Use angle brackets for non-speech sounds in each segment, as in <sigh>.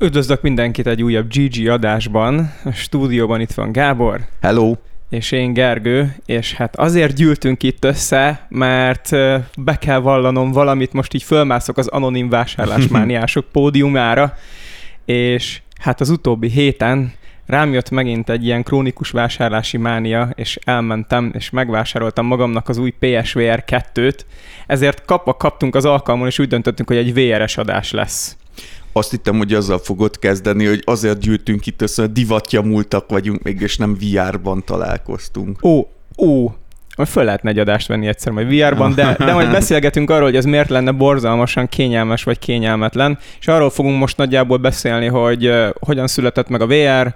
Üdvözlök mindenkit egy újabb GG adásban. A stúdióban itt van Gábor. Hello! És én Gergő, és hát azért gyűltünk itt össze, mert be kell vallanom valamit, most így fölmászok az anonim vásárlásmániások <laughs> pódiumára, és hát az utóbbi héten rám jött megint egy ilyen krónikus vásárlási mánia, és elmentem, és megvásároltam magamnak az új PSVR 2-t, ezért kapva kaptunk az alkalmon, és úgy döntöttünk, hogy egy VR-es adás lesz. Azt hittem, hogy azzal fogod kezdeni, hogy azért gyűjtünk itt össze, divatja múltak vagyunk még, és nem VR-ban találkoztunk. Ó, ó, majd föl lehetne egy adást venni egyszer majd VR-ban, de, de majd beszélgetünk arról, hogy ez miért lenne borzalmasan kényelmes vagy kényelmetlen, és arról fogunk most nagyjából beszélni, hogy uh, hogyan született meg a VR,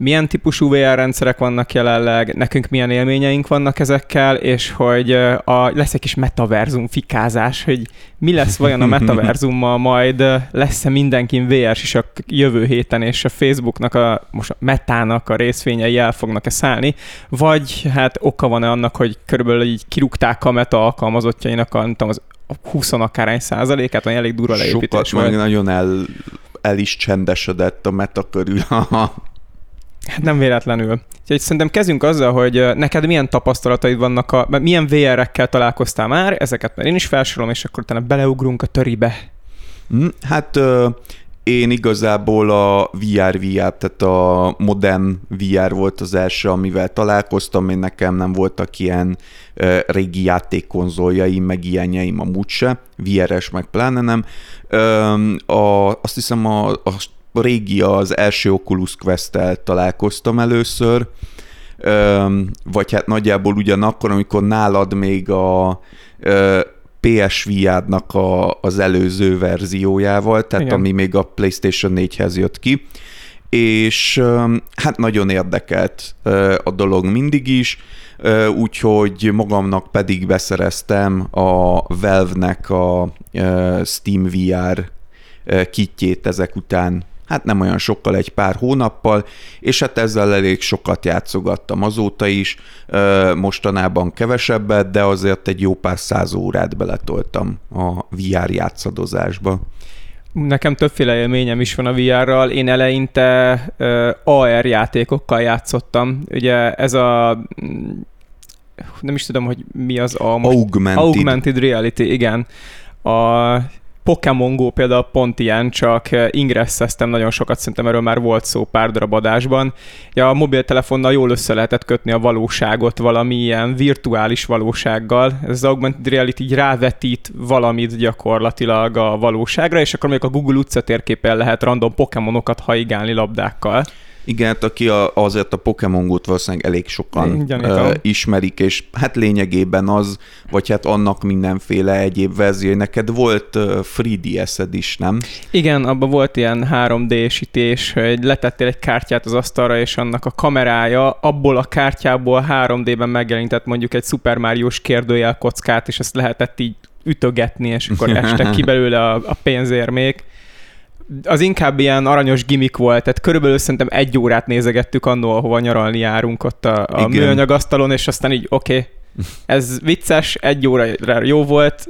milyen típusú VR rendszerek vannak jelenleg, nekünk milyen élményeink vannak ezekkel, és hogy a, lesz egy kis metaverzum fikázás, hogy mi lesz vajon a <laughs> metaverzummal, majd lesz-e mindenkin VR is a jövő héten, és a Facebooknak, a, most a metának a részvényei el fognak-e szállni, vagy hát oka van-e annak, hogy körülbelül így kirúgták a meta alkalmazottjainak a, nem tudom, az 20 akárhány százalékát, vagy elég durva leépítés Sokat, volt. nagyon el, el is csendesedett a meta körül Hát nem véletlenül. Úgyhogy szerintem kezdjünk azzal, hogy neked milyen tapasztalataid vannak, a, milyen VR-ekkel találkoztál már, ezeket már én is felsorolom, és akkor utána beleugrunk a töribe. Hm, hát én igazából a VR VR, tehát a modern VR volt az első, amivel találkoztam, én nekem nem voltak ilyen régi játékkonzoljaim, meg ilyenjeim amúgy se, VR-es meg pláne nem. a, azt hiszem a, a régi az első Oculus Quest-tel találkoztam először, vagy hát nagyjából ugyanakkor, amikor nálad még a PSVR-nak a, az előző verziójával, tehát Igen. ami még a PlayStation 4-hez jött ki, és hát nagyon érdekelt a dolog mindig is, úgyhogy magamnak pedig beszereztem a Valve-nek a Steam VR kitjét ezek után hát nem olyan sokkal, egy pár hónappal, és hát ezzel elég sokat játszogattam azóta is, mostanában kevesebbet, de azért egy jó pár száz órát beletoltam a VR játszadozásba. Nekem többféle élményem is van a VR-ral. Én eleinte AR játékokkal játszottam. Ugye ez a nem is tudom, hogy mi az a... Most, augmented. Augmented reality, igen. A Pokémon Go például pont ilyen, csak eh, ingresszeztem nagyon sokat, szerintem erről már volt szó pár darab adásban. A mobiltelefonnal jól össze lehetett kötni a valóságot valami ilyen virtuális valósággal. Ez az augmented reality így rávetít valamit gyakorlatilag a valóságra, és akkor még a Google utcatérképen lehet random Pokémonokat haigálni labdákkal. Igen, aki a, azért a Pokémon Go-t valószínűleg elég sokan uh, ismerik, és hát lényegében az, vagy hát annak mindenféle egyéb verzió. Neked volt uh, 3DS-ed is, nem? Igen, abban volt ilyen 3D-sítés, hogy letettél egy kártyát az asztalra, és annak a kamerája abból a kártyából 3D-ben megjelenített mondjuk egy Super Mario-s kérdőjel kockát, és ezt lehetett így ütögetni, és akkor este <laughs> ki belőle a, a pénzérmék az inkább ilyen aranyos gimmick volt, tehát körülbelül szerintem egy órát nézegettük annól, ahova nyaralni járunk ott a, a műanyag asztalon, és aztán így oké, okay, ez vicces, egy óra jó volt,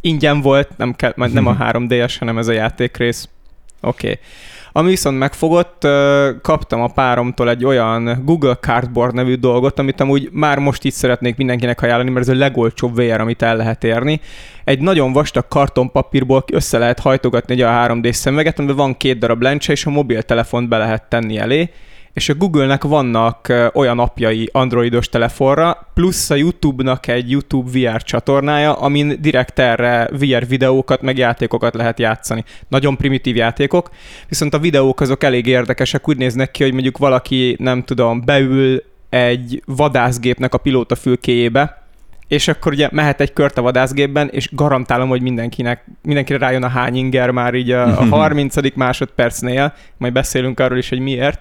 ingyen volt, nem, kell, nem a <laughs> 3D-es, hanem ez a játékrész. Oké. Okay. Ami viszont megfogott, kaptam a páromtól egy olyan Google Cardboard nevű dolgot, amit amúgy már most itt szeretnék mindenkinek ajánlani, mert ez a legolcsóbb VR, amit el lehet érni. Egy nagyon vastag kartonpapírból össze lehet hajtogatni egy a 3D szemüveget, amiben van két darab lencse, és a mobiltelefont be lehet tenni elé és a Google-nek vannak olyan appjai androidos telefonra, plusz a YouTube-nak egy YouTube VR csatornája, amin direkt erre VR videókat, meg játékokat lehet játszani. Nagyon primitív játékok, viszont a videók azok elég érdekesek, úgy néznek ki, hogy mondjuk valaki, nem tudom, beül egy vadászgépnek a pilóta fülkéjébe, és akkor ugye mehet egy kört a vadászgépben, és garantálom, hogy mindenkinek, mindenkire rájön a hány inger már így a, a <laughs> 30. másodpercnél, majd beszélünk arról is, hogy miért,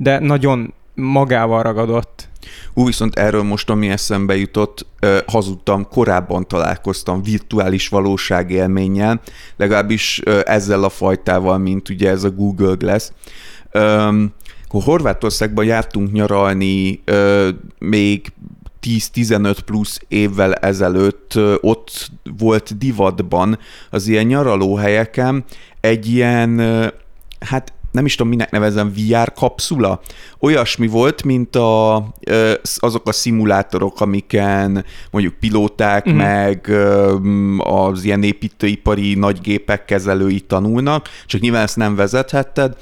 de nagyon magával ragadott. Ú, viszont erről most, ami eszembe jutott, hazudtam, korábban találkoztam virtuális valóság élménnyel, legalábbis ezzel a fajtával, mint ugye ez a Google Glass. Akkor Horvátországban jártunk nyaralni még 10-15 plusz évvel ezelőtt ott volt divatban az ilyen nyaralóhelyeken egy ilyen hát nem is tudom, minek nevezem, VR kapszula. Olyasmi volt, mint a, azok a szimulátorok, amiken mondjuk pilóták, uh-huh. meg az ilyen építőipari nagygépek kezelői tanulnak, csak nyilván ezt nem vezethetted.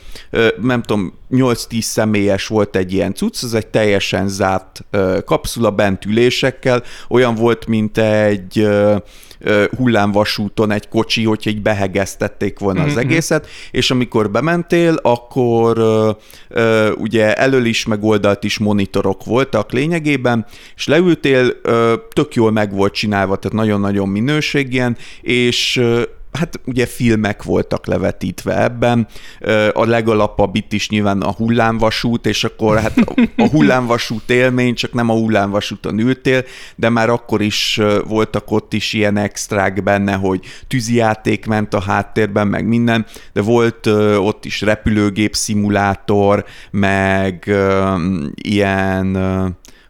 Nem tudom, 8-10 személyes volt egy ilyen cucc, ez egy teljesen zárt kapszula bent ülésekkel, olyan volt, mint egy hullámvasúton egy kocsi, hogyha így behegeztették volna az mhm, mhm. egészet, és amikor bementél, akkor ugye elől is, meg oldalt is monitorok voltak lényegében, és leültél, tök jól meg volt csinálva, tehát nagyon-nagyon minőségien, és hát ugye filmek voltak levetítve ebben, a legalapabb itt is nyilván a hullámvasút, és akkor hát a <laughs> hullámvasút élmény, csak nem a hullámvasúton ültél, de már akkor is voltak ott is ilyen extrák benne, hogy tűzijáték ment a háttérben, meg minden, de volt ott is repülőgép szimulátor, meg ilyen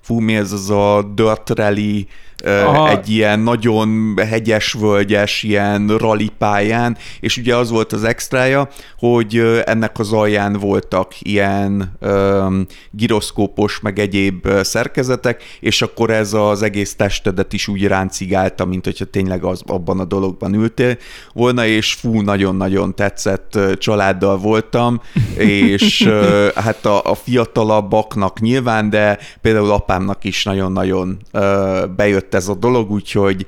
fú, mi ez az a Dirt Rally Aha. egy ilyen nagyon hegyes, völgyes, ilyen rally pályán, és ugye az volt az extrája, hogy ennek az alján voltak ilyen um, giroszkópos, meg egyéb szerkezetek, és akkor ez az egész testedet is úgy ráncigálta, mint hogyha tényleg az, abban a dologban ültél volna, és fú, nagyon-nagyon tetszett családdal voltam, <laughs> és hát a, a fiatalabbaknak nyilván, de például apámnak is nagyon-nagyon bejött jött ez a dolog, úgyhogy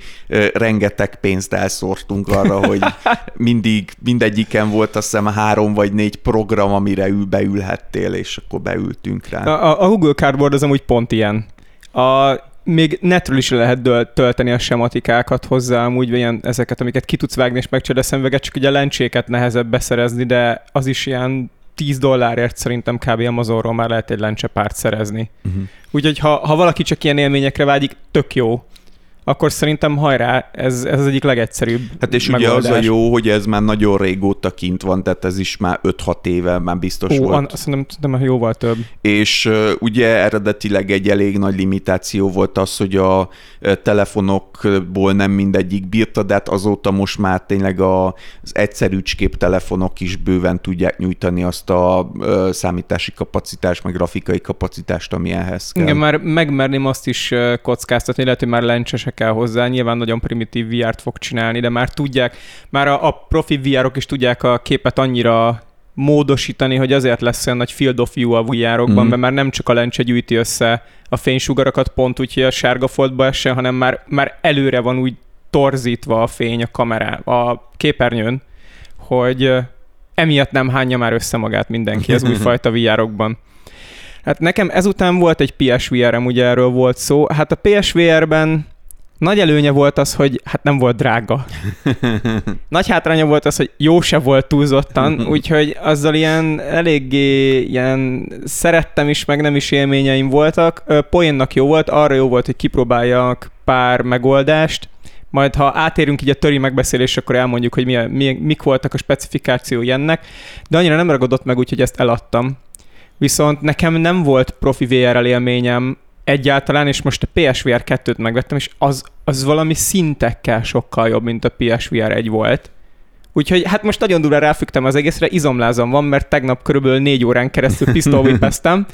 rengeteg pénzt elszórtunk arra, hogy <laughs> mindig, mindegyiken volt azt hiszem három vagy négy program, amire ül, beülhettél, és akkor beültünk rá. A, a Google Cardboard az amúgy pont ilyen. A, még netről is lehet tölteni a sematikákat hozzá, amúgy ilyen, ezeket, amiket ki tudsz vágni és megcsinálod a szemüveget, csak ugye a lencséket nehezebb beszerezni, de az is ilyen 10 dollárért szerintem kb. Amazonról már lehet egy lencsepárt szerezni. Uh-huh. Úgyhogy ha, ha valaki csak ilyen élményekre vágyik, tök jó akkor szerintem hajrá, ez, ez az egyik legegyszerűbb Hát és megoldás. ugye az a jó, hogy ez már nagyon régóta kint van, tehát ez is már 5-6 éve már biztos Ó, volt. An, szerintem, szerintem jóval több. És uh, ugye eredetileg egy elég nagy limitáció volt az, hogy a telefonokból nem mindegyik bírta, de hát azóta most már tényleg a, az egyszerű telefonok is bőven tudják nyújtani azt a uh, számítási kapacitást, meg grafikai kapacitást, ami ehhez kell. Igen, már megmerném azt is kockáztatni, lehet, hogy már lencsesek kell hozzá, nyilván nagyon primitív VR-t fog csinálni, de már tudják, már a, a profi VR-ok is tudják a képet annyira módosítani, hogy azért lesz olyan nagy field of view a VR-okban, mm. mert már nem csak a lencse gyűjti össze a fénysugarakat pont úgy, hogy a sárga foltba essen, hanem már, már előre van úgy torzítva a fény a kamerá, a képernyőn, hogy emiatt nem hányja már össze magát mindenki az <laughs> újfajta VR-okban. Hát nekem ezután volt egy PSVR-em, ugye erről volt szó. Hát a PSVR-ben nagy előnye volt az, hogy hát nem volt drága. <laughs> Nagy hátránya volt az, hogy jó se volt túlzottan, <laughs> úgyhogy azzal ilyen eléggé ilyen szerettem is, meg nem is élményeim voltak. Poénnak jó volt, arra jó volt, hogy kipróbáljak pár megoldást, majd ha átérünk így a töri megbeszélés, akkor elmondjuk, hogy mi, mi, mik voltak a specifikációi ennek, de annyira nem ragadott meg, úgyhogy ezt eladtam. Viszont nekem nem volt profi VR-rel élményem egyáltalán, és most a PSVR 2-t megvettem, és az, az valami szintekkel sokkal jobb, mint a PSVR 1 volt. Úgyhogy hát most nagyon durva ráfügtem az egészre, izomlázam van, mert tegnap körülbelül négy órán keresztül pisztolvipeztem,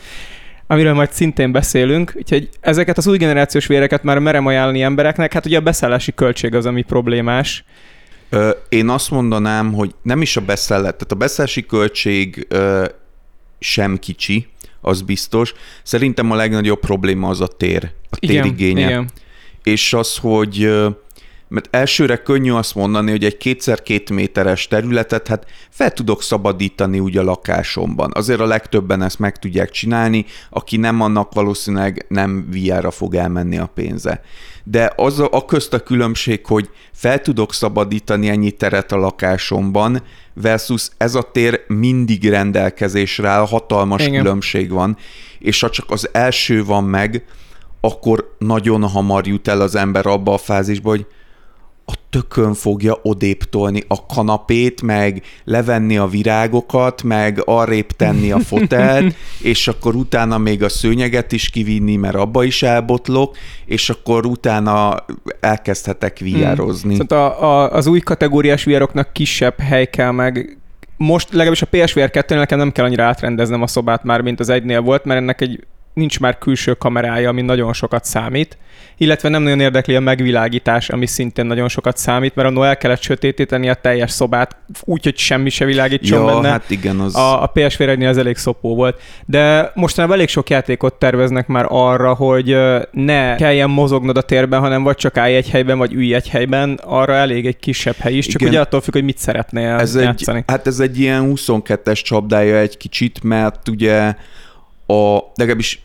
amiről majd szintén beszélünk. Úgyhogy ezeket az új generációs véreket már merem ajánlani embereknek. Hát ugye a beszállási költség az, ami problémás. Én azt mondanám, hogy nem is a beszállat, tehát a beszállási költség sem kicsi, az biztos. Szerintem a legnagyobb probléma az a tér, a térigénye. Igen. És az, hogy mert elsőre könnyű azt mondani, hogy egy kétszer-két méteres területet hát fel tudok szabadítani úgy a lakásomban. Azért a legtöbben ezt meg tudják csinálni, aki nem annak valószínűleg nem VR-ra fog elmenni a pénze. De az a, a közt a különbség, hogy fel tudok szabadítani ennyi teret a lakásomban, versus ez a tér mindig rendelkezésre áll, hatalmas Igen. különbség van, és ha csak az első van meg, akkor nagyon hamar jut el az ember abba a fázisba, hogy a tökön fogja odéptolni a kanapét, meg levenni a virágokat, meg arrébb tenni a fotelt, <laughs> és akkor utána még a szőnyeget is kivinni, mert abba is elbotlok, és akkor utána elkezdhetek viározni. Hmm. Szóval a, a, az új kategóriás viároknak kisebb hely kell meg, most legalábbis a PSVR 2 nekem nem kell annyira átrendeznem a szobát már, mint az egynél volt, mert ennek egy nincs már külső kamerája, ami nagyon sokat számít, illetve nem nagyon érdekli a megvilágítás, ami szintén nagyon sokat számít, mert annól el kellett sötétíteni a teljes szobát, úgy, hogy semmi se világítson ja, benne. hát igen, az... A, a PSV az elég szopó volt. De mostanában elég sok játékot terveznek már arra, hogy ne kelljen mozognod a térben, hanem vagy csak állj egy helyben, vagy ülj egy helyben, arra elég egy kisebb hely is, csak igen. ugye attól függ, hogy mit szeretnél ez játszani. Egy, hát ez egy ilyen 22-es csapdája egy kicsit, mert ugye a, legalábbis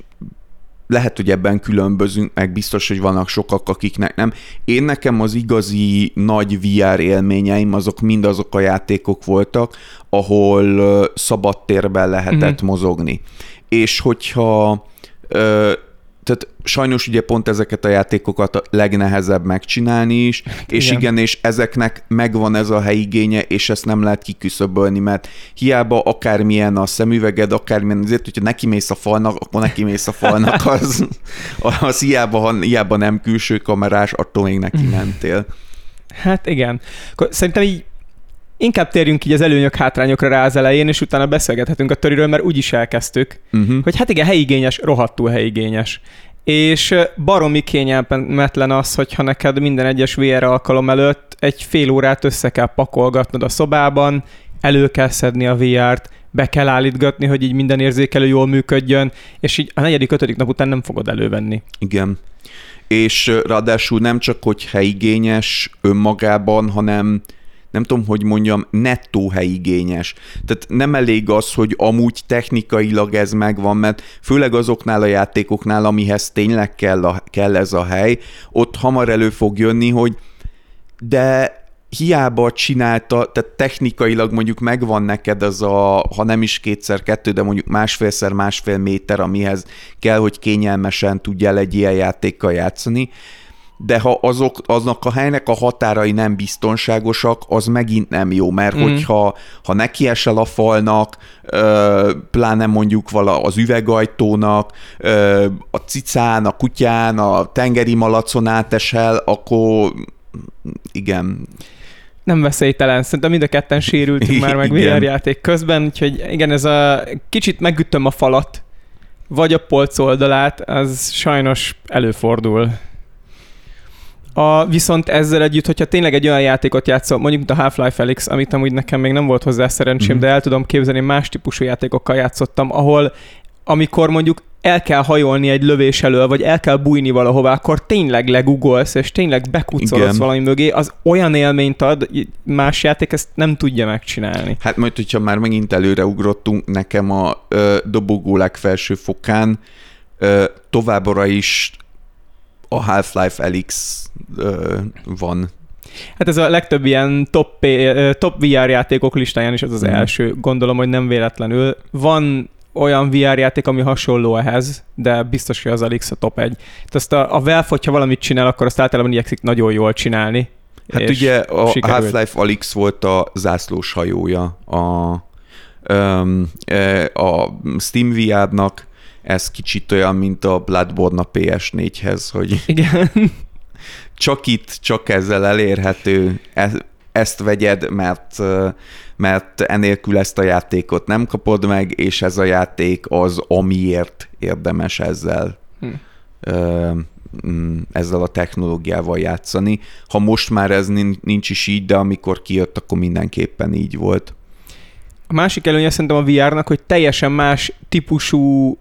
lehet, hogy ebben különbözünk, meg biztos, hogy vannak sokak, akiknek nem. Én nekem az igazi nagy VR élményeim, azok mind azok a játékok voltak, ahol szabad térben lehetett uh-huh. mozogni. És hogyha tehát sajnos ugye pont ezeket a játékokat a legnehezebb megcsinálni is, és igen. igen, és ezeknek megvan ez a helyigénye, és ezt nem lehet kiküszöbölni, mert hiába akármilyen a szemüveged, akármilyen azért, hogyha neki mész a falnak, akkor neki mész a falnak, <laughs> az, az hiába, ha, hiába nem külső kamerás, attól még neki <laughs> mentél. Hát igen. Szerintem így inkább térjünk így az előnyök, hátrányokra rá az elején, és utána beszélgethetünk a töriről, mert úgy is elkezdtük, uh-huh. hogy hát igen, helyigényes, rohadtul helyigényes. És baromi kényelmetlen az, hogyha neked minden egyes VR alkalom előtt egy fél órát össze kell pakolgatnod a szobában, elő kell szedni a VR-t, be kell állítgatni, hogy így minden érzékelő jól működjön, és így a negyedik, ötödik nap után nem fogod elővenni. Igen. És ráadásul nem csak, hogy helyigényes önmagában, hanem nem tudom, hogy mondjam, nettó helyigényes. Tehát nem elég az, hogy amúgy technikailag ez megvan, mert főleg azoknál a játékoknál, amihez tényleg kell, a, kell ez a hely, ott hamar elő fog jönni, hogy de hiába csinálta, tehát technikailag mondjuk megvan neked az a, ha nem is kétszer kettő, de mondjuk másfélszer másfél méter, amihez kell, hogy kényelmesen tudjál egy ilyen játékkal játszani, de ha azok, aznak a helynek a határai nem biztonságosak, az megint nem jó, mert mm. hogyha ha nekiesel a falnak, pláne mondjuk vala az üvegajtónak, a cicán, a kutyán, a tengeri malacon átesel, akkor igen. Nem veszélytelen, szerintem mind a ketten sérültünk <laughs> már meg játék közben, úgyhogy igen, ez a kicsit megütöm a falat, vagy a polc oldalát, az sajnos előfordul. A, viszont ezzel együtt, hogyha tényleg egy olyan játékot játszol, mondjuk mint a Half-Life Felix, amit amúgy nekem még nem volt hozzá szerencsém, mm. de el tudom képzelni, más típusú játékokkal játszottam, ahol amikor mondjuk el kell hajolni egy lövés elől, vagy el kell bújni valahová, akkor tényleg legugolsz, és tényleg bekucolsz valami mögé, az olyan élményt ad, más játék ezt nem tudja megcsinálni. Hát majd, hogyha már megint előre ugrottunk, nekem a ö, dobogó legfelső fokán ö, továbbra is a Half-Life Elix ö, van. Hát ez a legtöbb ilyen top, top VR játékok listáján is az az mm. első, gondolom, hogy nem véletlenül. Van olyan VR játék, ami hasonló ehhez, de biztos, hogy az Elix a top egy. Tehát azt a, a Valve, hogyha valamit csinál, akkor azt általában igyekszik nagyon jól csinálni. Hát ugye a sikerült. Half-Life Alyx volt a zászlós hajója a, a Steam VR-nak, ez kicsit olyan, mint a Bloodborne a PS4-hez, hogy Igen. <laughs> csak itt, csak ezzel elérhető, e, ezt vegyed, mert, mert enélkül ezt a játékot nem kapod meg, és ez a játék az, amiért érdemes ezzel hm. Mm, ezzel a technológiával játszani. Ha most már ez nincs is így, de amikor kijött, akkor mindenképpen így volt. A másik előnye szerintem a VR-nak, hogy teljesen más típusú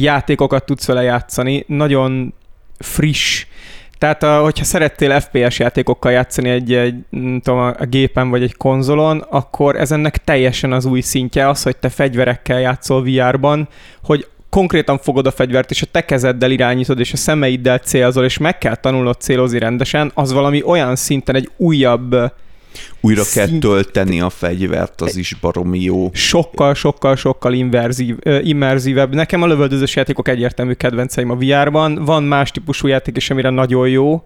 játékokat tudsz vele játszani, nagyon friss. Tehát, a, hogyha szerettél FPS játékokkal játszani egy, egy tudom, a gépen vagy egy konzolon, akkor ez ennek teljesen az új szintje az, hogy te fegyverekkel játszol VR-ban, hogy konkrétan fogod a fegyvert, és a te kezeddel irányítod, és a szemeiddel célzol, és meg kell tanulnod célozni rendesen, az valami olyan szinten egy újabb újra kell tölteni a fegyvert, az is baromi jó. Sokkal, sokkal, sokkal inverzív, immerzívebb. Nekem a lövöldözős játékok egyértelmű kedvenceim a VR-ban. Van más típusú játék is, amire nagyon jó,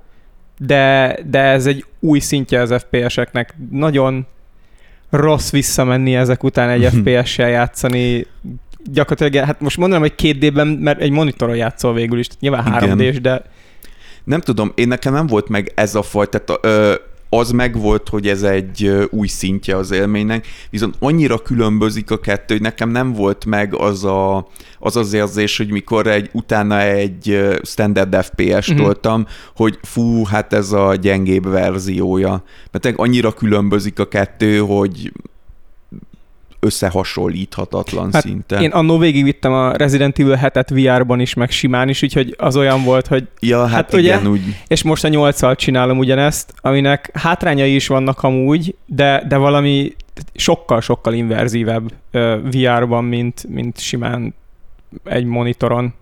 de, de ez egy új szintje az FPS-eknek. Nagyon rossz visszamenni ezek után egy FPS-sel játszani. Gyakorlatilag, hát most mondanám, hogy két D-ben, mert egy monitoron játszol végül is, nyilván 3 d de... Nem tudom, én nekem nem volt meg ez a fajta, ö, az megvolt, hogy ez egy új szintje az élménynek, viszont annyira különbözik a kettő, hogy nekem nem volt meg az a, az, az érzés, hogy mikor egy, utána egy standard FPS-t uh-huh. toltam, hogy fú, hát ez a gyengébb verziója. Mert annyira különbözik a kettő, hogy összehasonlíthatatlan hát szinten. Én annó végigvittem a Resident Evil 7-et VR-ban is, meg simán is, úgyhogy az olyan volt, hogy... Ja, hát, hát igen, ugye, úgy. És most a 8 csinálom ugyanezt, aminek hátrányai is vannak amúgy, de, de valami sokkal-sokkal inverzívebb VR-ban, mint, mint simán egy monitoron.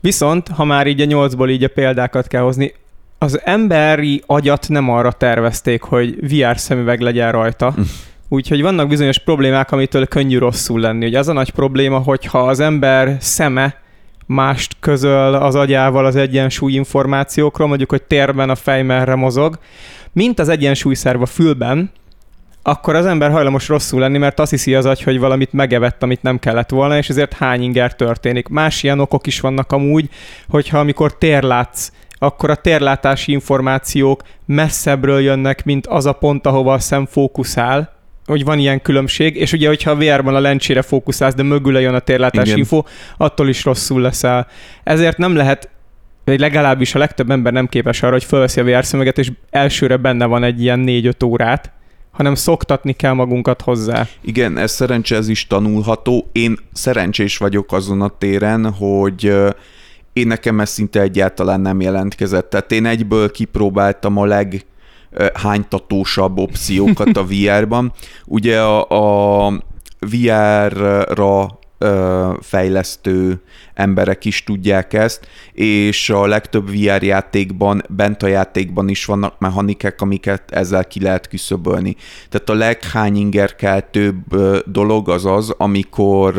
Viszont, ha már így a 8-ból így a példákat kell hozni, az emberi agyat nem arra tervezték, hogy VR szemüveg legyen rajta, Úgyhogy vannak bizonyos problémák, amitől könnyű rosszul lenni. Ugye az a nagy probléma, hogyha az ember szeme mást közöl az agyával az egyensúly információkról, mondjuk, hogy térben a fej merre mozog, mint az egyensúlyszerv a fülben, akkor az ember hajlamos rosszul lenni, mert azt hiszi az agy, hogy valamit megevett, amit nem kellett volna, és ezért hány inger történik. Más ilyen okok is vannak amúgy, hogyha amikor térlátsz, akkor a térlátási információk messzebbről jönnek, mint az a pont, ahova a szem fókuszál, hogy van ilyen különbség, és ugye, hogyha a VR-ban a lencsére fókuszálsz, de mögül jön a térlátás Igen. info, attól is rosszul leszel. Ezért nem lehet vagy legalábbis a legtöbb ember nem képes arra, hogy felveszi a VR szemüveget, és elsőre benne van egy ilyen 4-5 órát, hanem szoktatni kell magunkat hozzá. Igen, ez szerencsé, ez is tanulható. Én szerencsés vagyok azon a téren, hogy én nekem ez szinte egyáltalán nem jelentkezett. Tehát én egyből kipróbáltam a leg hánytatósabb opciókat a VR-ban. Ugye a, a VR-ra fejlesztő emberek is tudják ezt, és a legtöbb VR játékban, bent a játékban is vannak mechanikák, amiket ezzel ki lehet küszöbölni. Tehát a leghányingerkeltőbb dolog az az, amikor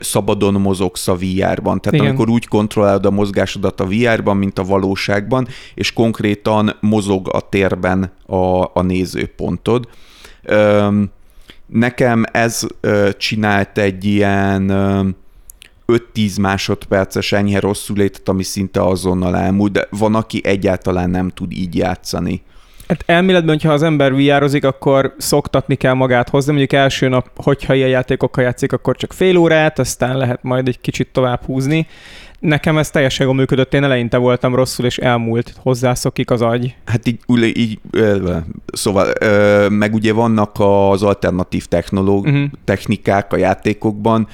szabadon mozogsz a VR-ban. Tehát Igen. amikor úgy kontrollálod a mozgásodat a VR-ban, mint a valóságban, és konkrétan mozog a térben a, a nézőpontod. Nekem ez csinált egy ilyen 5-10 másodperces enyhe rosszul létet, ami szinte azonnal elmúlt, de van, aki egyáltalán nem tud így játszani. Hát elméletben, hogyha az ember viározik, akkor szoktatni kell magát hozzá. Mondjuk első nap, hogyha ilyen játékokkal játszik, akkor csak fél órát, aztán lehet majd egy kicsit tovább húzni. Nekem ez teljesen jól működött, én eleinte voltam rosszul, és elmúlt, hozzászokik az agy. Hát így, így szóval, meg ugye vannak az alternatív technológ, uh-huh. technikák a játékokban,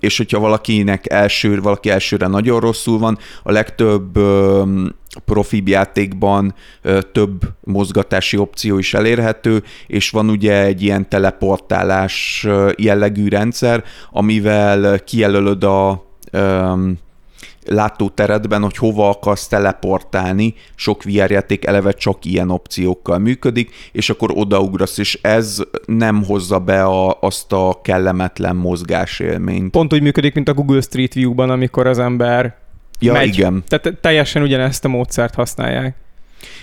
és hogyha valakinek első, valaki elsőre nagyon rosszul van, a legtöbb profibb játékban több mozgatási opció is elérhető, és van ugye egy ilyen teleportálás jellegű rendszer, amivel kijelölöd a látóteredben, hogy hova akarsz teleportálni, sok VR játék eleve csak ilyen opciókkal működik, és akkor odaugrasz, és ez nem hozza be a, azt a kellemetlen mozgásélményt. Pont úgy működik, mint a Google Street View-ban, amikor az ember Ja, megy. igen. Tehát teljesen ugyanezt a módszert használják.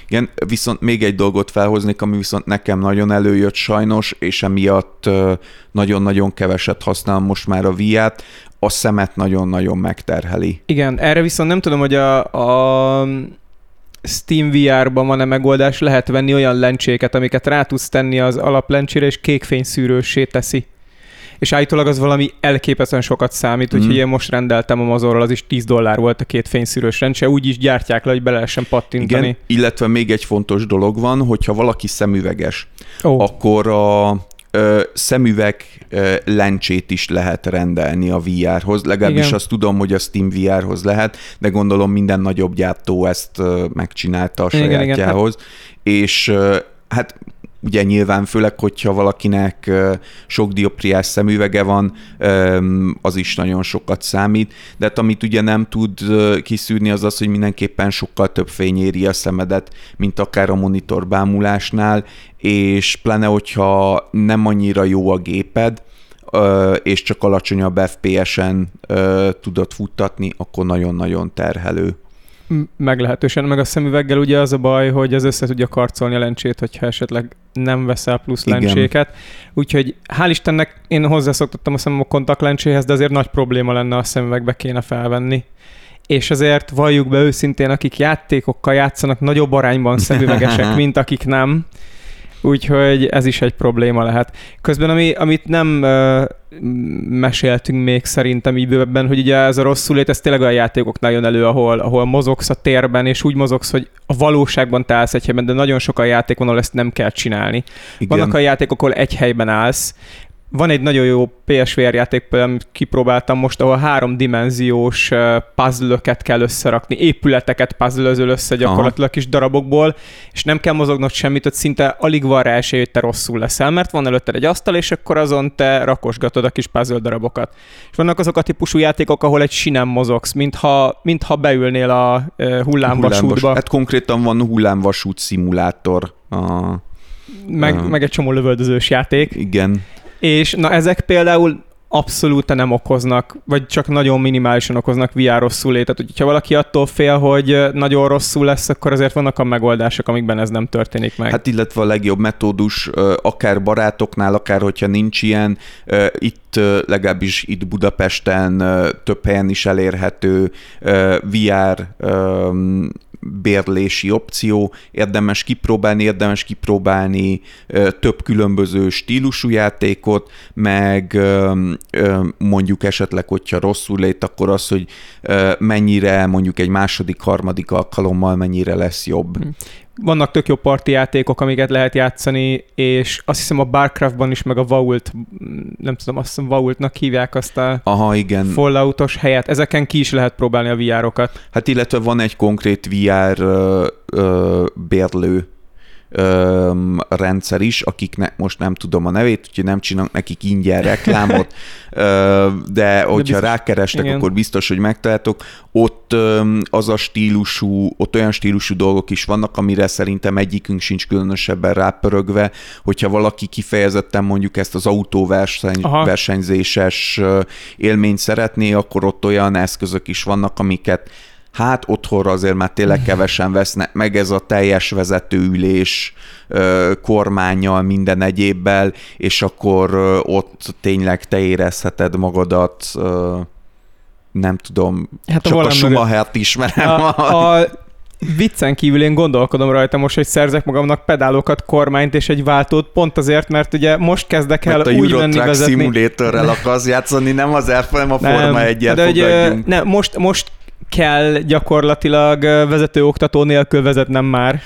Igen, viszont még egy dolgot felhoznék, ami viszont nekem nagyon előjött sajnos, és emiatt nagyon-nagyon keveset használom most már a VR-t, a szemet nagyon-nagyon megterheli. Igen, erre viszont nem tudom, hogy a, a Steam VR-ban van-e megoldás, lehet venni olyan lencséket, amiket rá tudsz tenni az alaplencsére, és kékfényszűrősé teszi és állítólag az valami elképesztően sokat számít, úgyhogy mm. én most rendeltem Amazonról, az is 10 dollár volt a két fényszűrős rendse, úgy is gyártják le, hogy bele lehessen pattintani. Igen, illetve még egy fontos dolog van, hogyha valaki szemüveges, oh. akkor a ö, szemüveg ö, lencsét is lehet rendelni a VR-hoz. Legalábbis Igen. azt tudom, hogy a Steam VR-hoz lehet, de gondolom minden nagyobb gyártó ezt ö, megcsinálta a sajátjához. Igen, igen. És ö, hát ugye nyilván főleg, hogyha valakinek sok dioptriás szemüvege van, az is nagyon sokat számít, de hát amit ugye nem tud kiszűrni az az, hogy mindenképpen sokkal több fény éri a szemedet, mint akár a monitor bámulásnál, és pláne, hogyha nem annyira jó a géped, és csak alacsonyabb FPS-en tudod futtatni, akkor nagyon-nagyon terhelő meglehetősen, meg a szemüveggel ugye az a baj, hogy az össze tudja karcolni a lencsét, hogyha esetleg nem veszel plusz Igen. lencséket. Úgyhogy hál' Istennek én hozzászoktattam a szemem a kontaktlencséhez, de azért nagy probléma lenne a szemüvegbe kéne felvenni. és azért valljuk be őszintén, akik játékokkal játszanak, nagyobb arányban <laughs> szemüvegesek, mint akik nem. Úgyhogy ez is egy probléma lehet. Közben, ami, amit nem uh, meséltünk még szerintem időben, hogy ugye ez a rosszul lét, ez tényleg olyan játékoknál jön elő, ahol, ahol mozogsz a térben, és úgy mozogsz, hogy a valóságban te állsz egy helyben, de nagyon sok a játék van, ahol ezt nem kell csinálni. Igen. Vannak a játékok, ahol egy helyben állsz, van egy nagyon jó PSVR játék, amit kipróbáltam most, ahol háromdimenziós puzzle kell összerakni, épületeket puzzle össze gyakorlatilag kis darabokból, és nem kell mozognod semmit, hogy szinte alig van rá esély, hogy te rosszul leszel, mert van előtted egy asztal, és akkor azon te rakosgatod a kis puzzle darabokat. És vannak azok a típusú játékok, ahol egy sinem mozogsz, mintha, mintha beülnél a hullámvasútba. Hullámvas, hát konkrétan van hullámvasút szimulátor. A, meg, a... meg egy csomó lövöldözős játék. Igen. És na ezek például abszolút nem okoznak, vagy csak nagyon minimálisan okoznak VR rosszul létet. Úgyhogy ha valaki attól fél, hogy nagyon rosszul lesz, akkor azért vannak a megoldások, amikben ez nem történik meg. Hát illetve a legjobb metódus, akár barátoknál, akár hogyha nincs ilyen, itt legalábbis itt Budapesten több helyen is elérhető VR bérlési opció, érdemes kipróbálni, érdemes kipróbálni több különböző stílusú játékot, meg mondjuk esetleg, hogyha rosszul lét, akkor az, hogy mennyire mondjuk egy második, harmadik alkalommal mennyire lesz jobb. Vannak tök jó parti játékok, amiket lehet játszani, és azt hiszem a Barcraftban is, meg a Vault, nem tudom, azt hiszem Vaultnak hívják azt a Aha, igen. Falloutos helyet. Ezeken ki is lehet próbálni a VR-okat. Hát illetve van egy konkrét VR ö, ö, bérlő ö, rendszer is, akiknek most nem tudom a nevét, úgyhogy nem csinálok nekik ingyen reklámot, <laughs> ö, de hogyha de biztos, rákerestek, igen. akkor biztos, hogy megtaláltok. Ott ö, az a stílusú, ott olyan stílusú dolgok is vannak, amire szerintem egyikünk sincs különösebben rápörögve, hogyha valaki kifejezetten mondjuk ezt az autóversenyzéses élményt szeretné, akkor ott olyan eszközök is vannak, amiket hát otthonra azért már tényleg kevesen vesznek meg ez a teljes vezetőülés kormányjal, minden egyébbel, és akkor ott tényleg te érezheted magadat nem tudom, hát csak a Schumachert ismerem. A, a viccen kívül én gondolkodom rajta most, hogy szerzek magamnak pedálokat, kormányt és egy váltót, pont azért, mert ugye most kezdek el mert úgy menni vezetni. Simulatorrel akarsz játszani, nem az f a Forma 1 de ne, most, most kell gyakorlatilag vezető-oktató nélkül vezetnem már.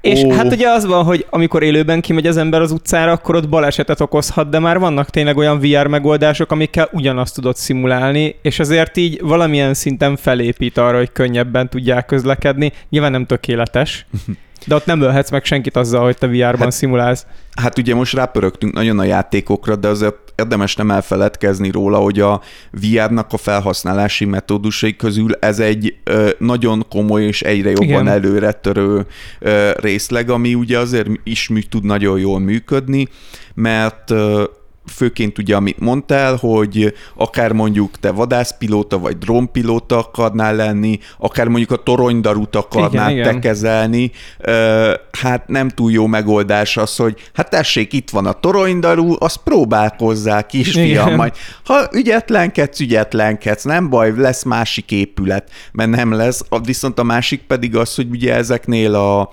És oh. hát ugye az van, hogy amikor élőben kimegy az ember az utcára, akkor ott balesetet okozhat, de már vannak tényleg olyan VR megoldások, amikkel ugyanazt tudod szimulálni, és azért így valamilyen szinten felépít arra, hogy könnyebben tudják közlekedni. Nyilván nem tökéletes, <laughs> de ott nem ölhetsz meg senkit azzal, hogy te VR-ban hát, szimulálsz. Hát ugye most rápörögtünk nagyon a játékokra, de azért érdemes nem elfeledkezni róla, hogy a VR-nak a felhasználási metódusai közül ez egy ö, nagyon komoly és egyre jobban Igen. előre törő ö, részleg, ami ugye azért is mű, tud nagyon jól működni, mert ö, főként ugye, amit mondtál, hogy akár mondjuk te vadászpilóta vagy drónpilóta akarnál lenni, akár mondjuk a toronydarut akarnád igen, te igen. kezelni, hát nem túl jó megoldás az, hogy hát tessék, itt van a toronydarú, azt próbálkozzál, kisfiam, majd ha ügyetlenkedsz, ügyetlenkedsz, nem baj, lesz másik épület, mert nem lesz, viszont a másik pedig az, hogy ugye ezeknél a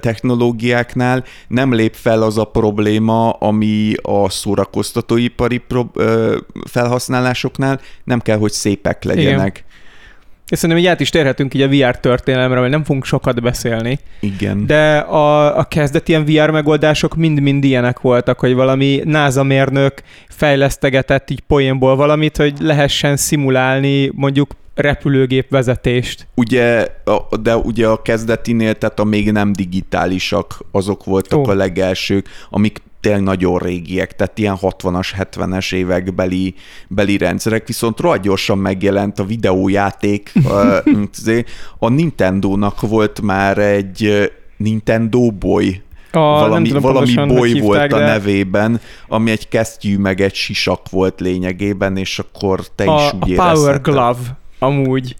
technológiáknál nem lép fel az a probléma, ami a szórakoztatóipari pro- felhasználásoknál nem kell, hogy szépek legyenek. Igen. És szerintem így át is térhetünk így a VR történelemre, mert nem fogunk sokat beszélni. Igen. De a, a kezdeti ilyen VR megoldások mind-mind ilyenek voltak, hogy valami NASA mérnök fejlesztegetett így poénból valamit, hogy lehessen szimulálni mondjuk repülőgép vezetést. Ugye, de ugye a kezdetinél, tehát a még nem digitálisak, azok voltak oh. a legelsők, amik tényleg nagyon régiek, tehát ilyen 60-as, 70-es évek beli, beli rendszerek, viszont rohadt gyorsan megjelent a videójáték. <laughs> a Nintendo-nak volt már egy Nintendo Boy. A, valami, tudom, valami boly hívták, volt a de... nevében, ami egy kesztyű meg egy sisak volt lényegében, és akkor te a, is úgy A Power Glove amúgy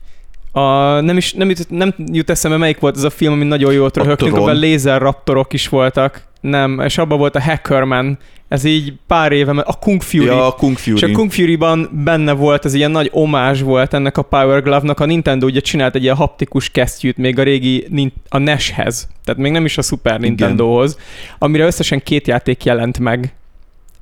A, nem is nem jut, nem jut eszembe, melyik volt az a film, ami nagyon jól röhögtünk, amiben lézer raptorok is voltak. Nem, és abban volt a Hackerman, ez így pár éve, a Kung Fury. Ja, a Kung Fury. És a Kung Fury-ban benne volt, ez ilyen nagy omázs volt ennek a Power Glove-nak. A Nintendo ugye csinált egy ilyen haptikus kesztyűt még a régi a NES-hez, tehát még nem is a Super Nintendo-hoz, amire összesen két játék jelent meg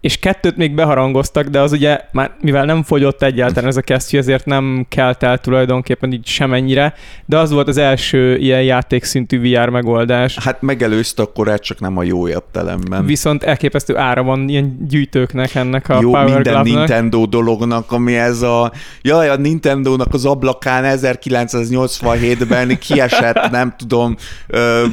és kettőt még beharangoztak, de az ugye már mivel nem fogyott egyáltalán ez a kesztyű, ezért nem kelt el tulajdonképpen így semennyire, de az volt az első ilyen játékszintű VR megoldás. Hát megelőzte a korát, csak nem a jó értelemben. Viszont elképesztő ára van ilyen gyűjtőknek ennek a jó, Power minden Glove-nak. Nintendo dolognak, ami ez a, jaj, a Nintendo-nak az ablakán 1987-ben kiesett, nem tudom, ö,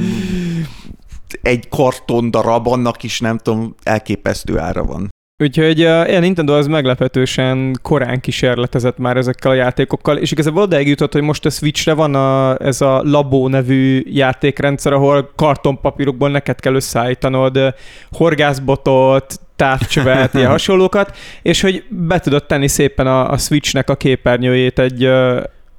egy karton darab, annak is nem tudom, elképesztő ára van. Úgyhogy a Nintendo az meglepetősen korán kísérletezett már ezekkel a játékokkal, és igazából odaig jutott, hogy most a Switchre van a, ez a Labo nevű játékrendszer, ahol kartonpapírokból neked kell összeállítanod horgászbotot, távcsövet, <laughs> ilyen hasonlókat, és hogy be tudod tenni szépen a, a Switchnek a képernyőjét egy,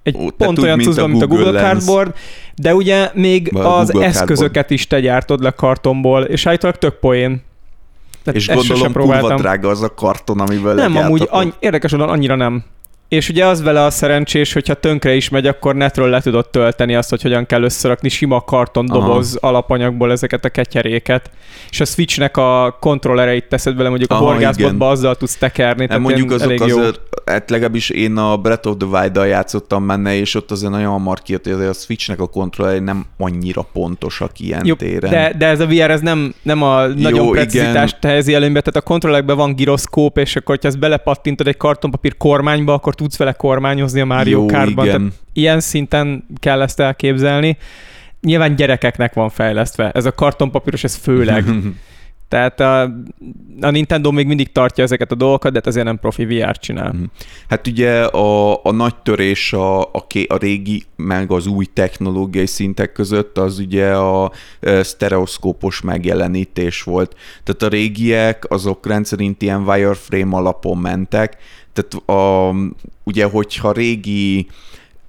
egy Ó, pont olyan cuccban, mint a Google, Cardboard, de ugye még Be az Google eszközöket Cardboard. is te gyártod le kartonból, és állítólag tök poén. Tehát és gondolom kurva drága az a karton, amiből Nem, amúgy any- érdekes annyira nem. És ugye az vele a szerencsés, hogyha tönkre is megy, akkor netről le tudod tölteni azt, hogy hogyan kell összerakni sima karton doboz Aha. alapanyagból ezeket a ketyeréket. És a Switchnek a kontrollereit teszed bele, mondjuk Aha, a horgászbotba azzal tudsz tekerni. Hát mondjuk azok elég azért, jó. hát legalábbis én a Breath of the Wild-dal játszottam benne, és ott azért nagyon hamar kijött, hogy a Switchnek a kontrollerei nem annyira pontosak ilyen jó, téren. De, de ez a VR, ez nem, nem a nagyon jó, precizitást helyezi előnybe, tehát a kontrollerekben van gyroszkóp, és akkor, ha ezt belepattintod egy kartonpapír kormányba, akkor tudsz vele kormányozni a Mario Kartban. Tehát ilyen szinten kell ezt elképzelni. Nyilván gyerekeknek van fejlesztve. Ez a kartonpapíros, ez főleg. <laughs> Tehát a, a Nintendo még mindig tartja ezeket a dolgokat, de hát azért nem profi VR csinál. Mhm. Hát ugye a, a nagy törés a, a, a régi meg az új technológiai szintek között az ugye a sztereoszkópos megjelenítés volt. Tehát a régiek azok rendszerint ilyen wireframe alapon mentek, tehát a, ugye, hogyha régi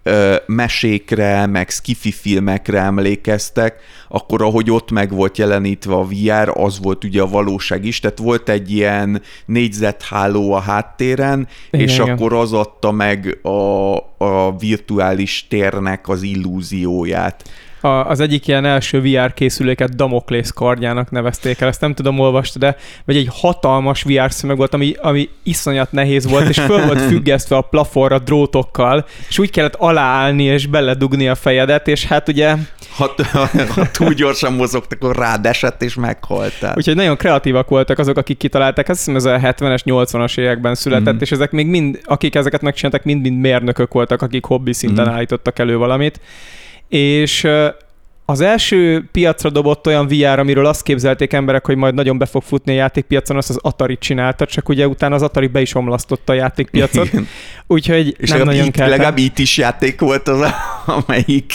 ö, mesékre, meg skifi filmekre emlékeztek, akkor ahogy ott meg volt jelenítve a VR, az volt ugye a valóság is, tehát volt egy ilyen négyzetháló a háttéren, igen, és igen. akkor az adta meg a, a virtuális térnek az illúzióját a, az egyik ilyen első VR készüléket Damoklész kardjának nevezték el, ezt nem tudom olvasni, de vagy egy hatalmas VR szemeg volt, ami, ami iszonyat nehéz volt, és föl volt függesztve a plafonra drótokkal, és úgy kellett aláállni és beledugni a fejedet, és hát ugye... Ha, ha, túl gyorsan mozogtak, akkor rád esett és meghaltál. Úgyhogy nagyon kreatívak voltak azok, akik kitalálták, azt hiszem ez a 70-es, 80-as években született, mm-hmm. és ezek még mind, akik ezeket megcsináltak, mind-mind mérnökök voltak, akik hobbi szinten mm-hmm. állítottak elő valamit és az első piacra dobott olyan VR, amiről azt képzelték emberek, hogy majd nagyon be fog futni a játékpiacon, azt az Atari csinálta, csak ugye utána az Atari be is omlasztotta a játékpiacot, úgyhogy és nem nagyon kell. Legalább itt is játék volt az, amelyik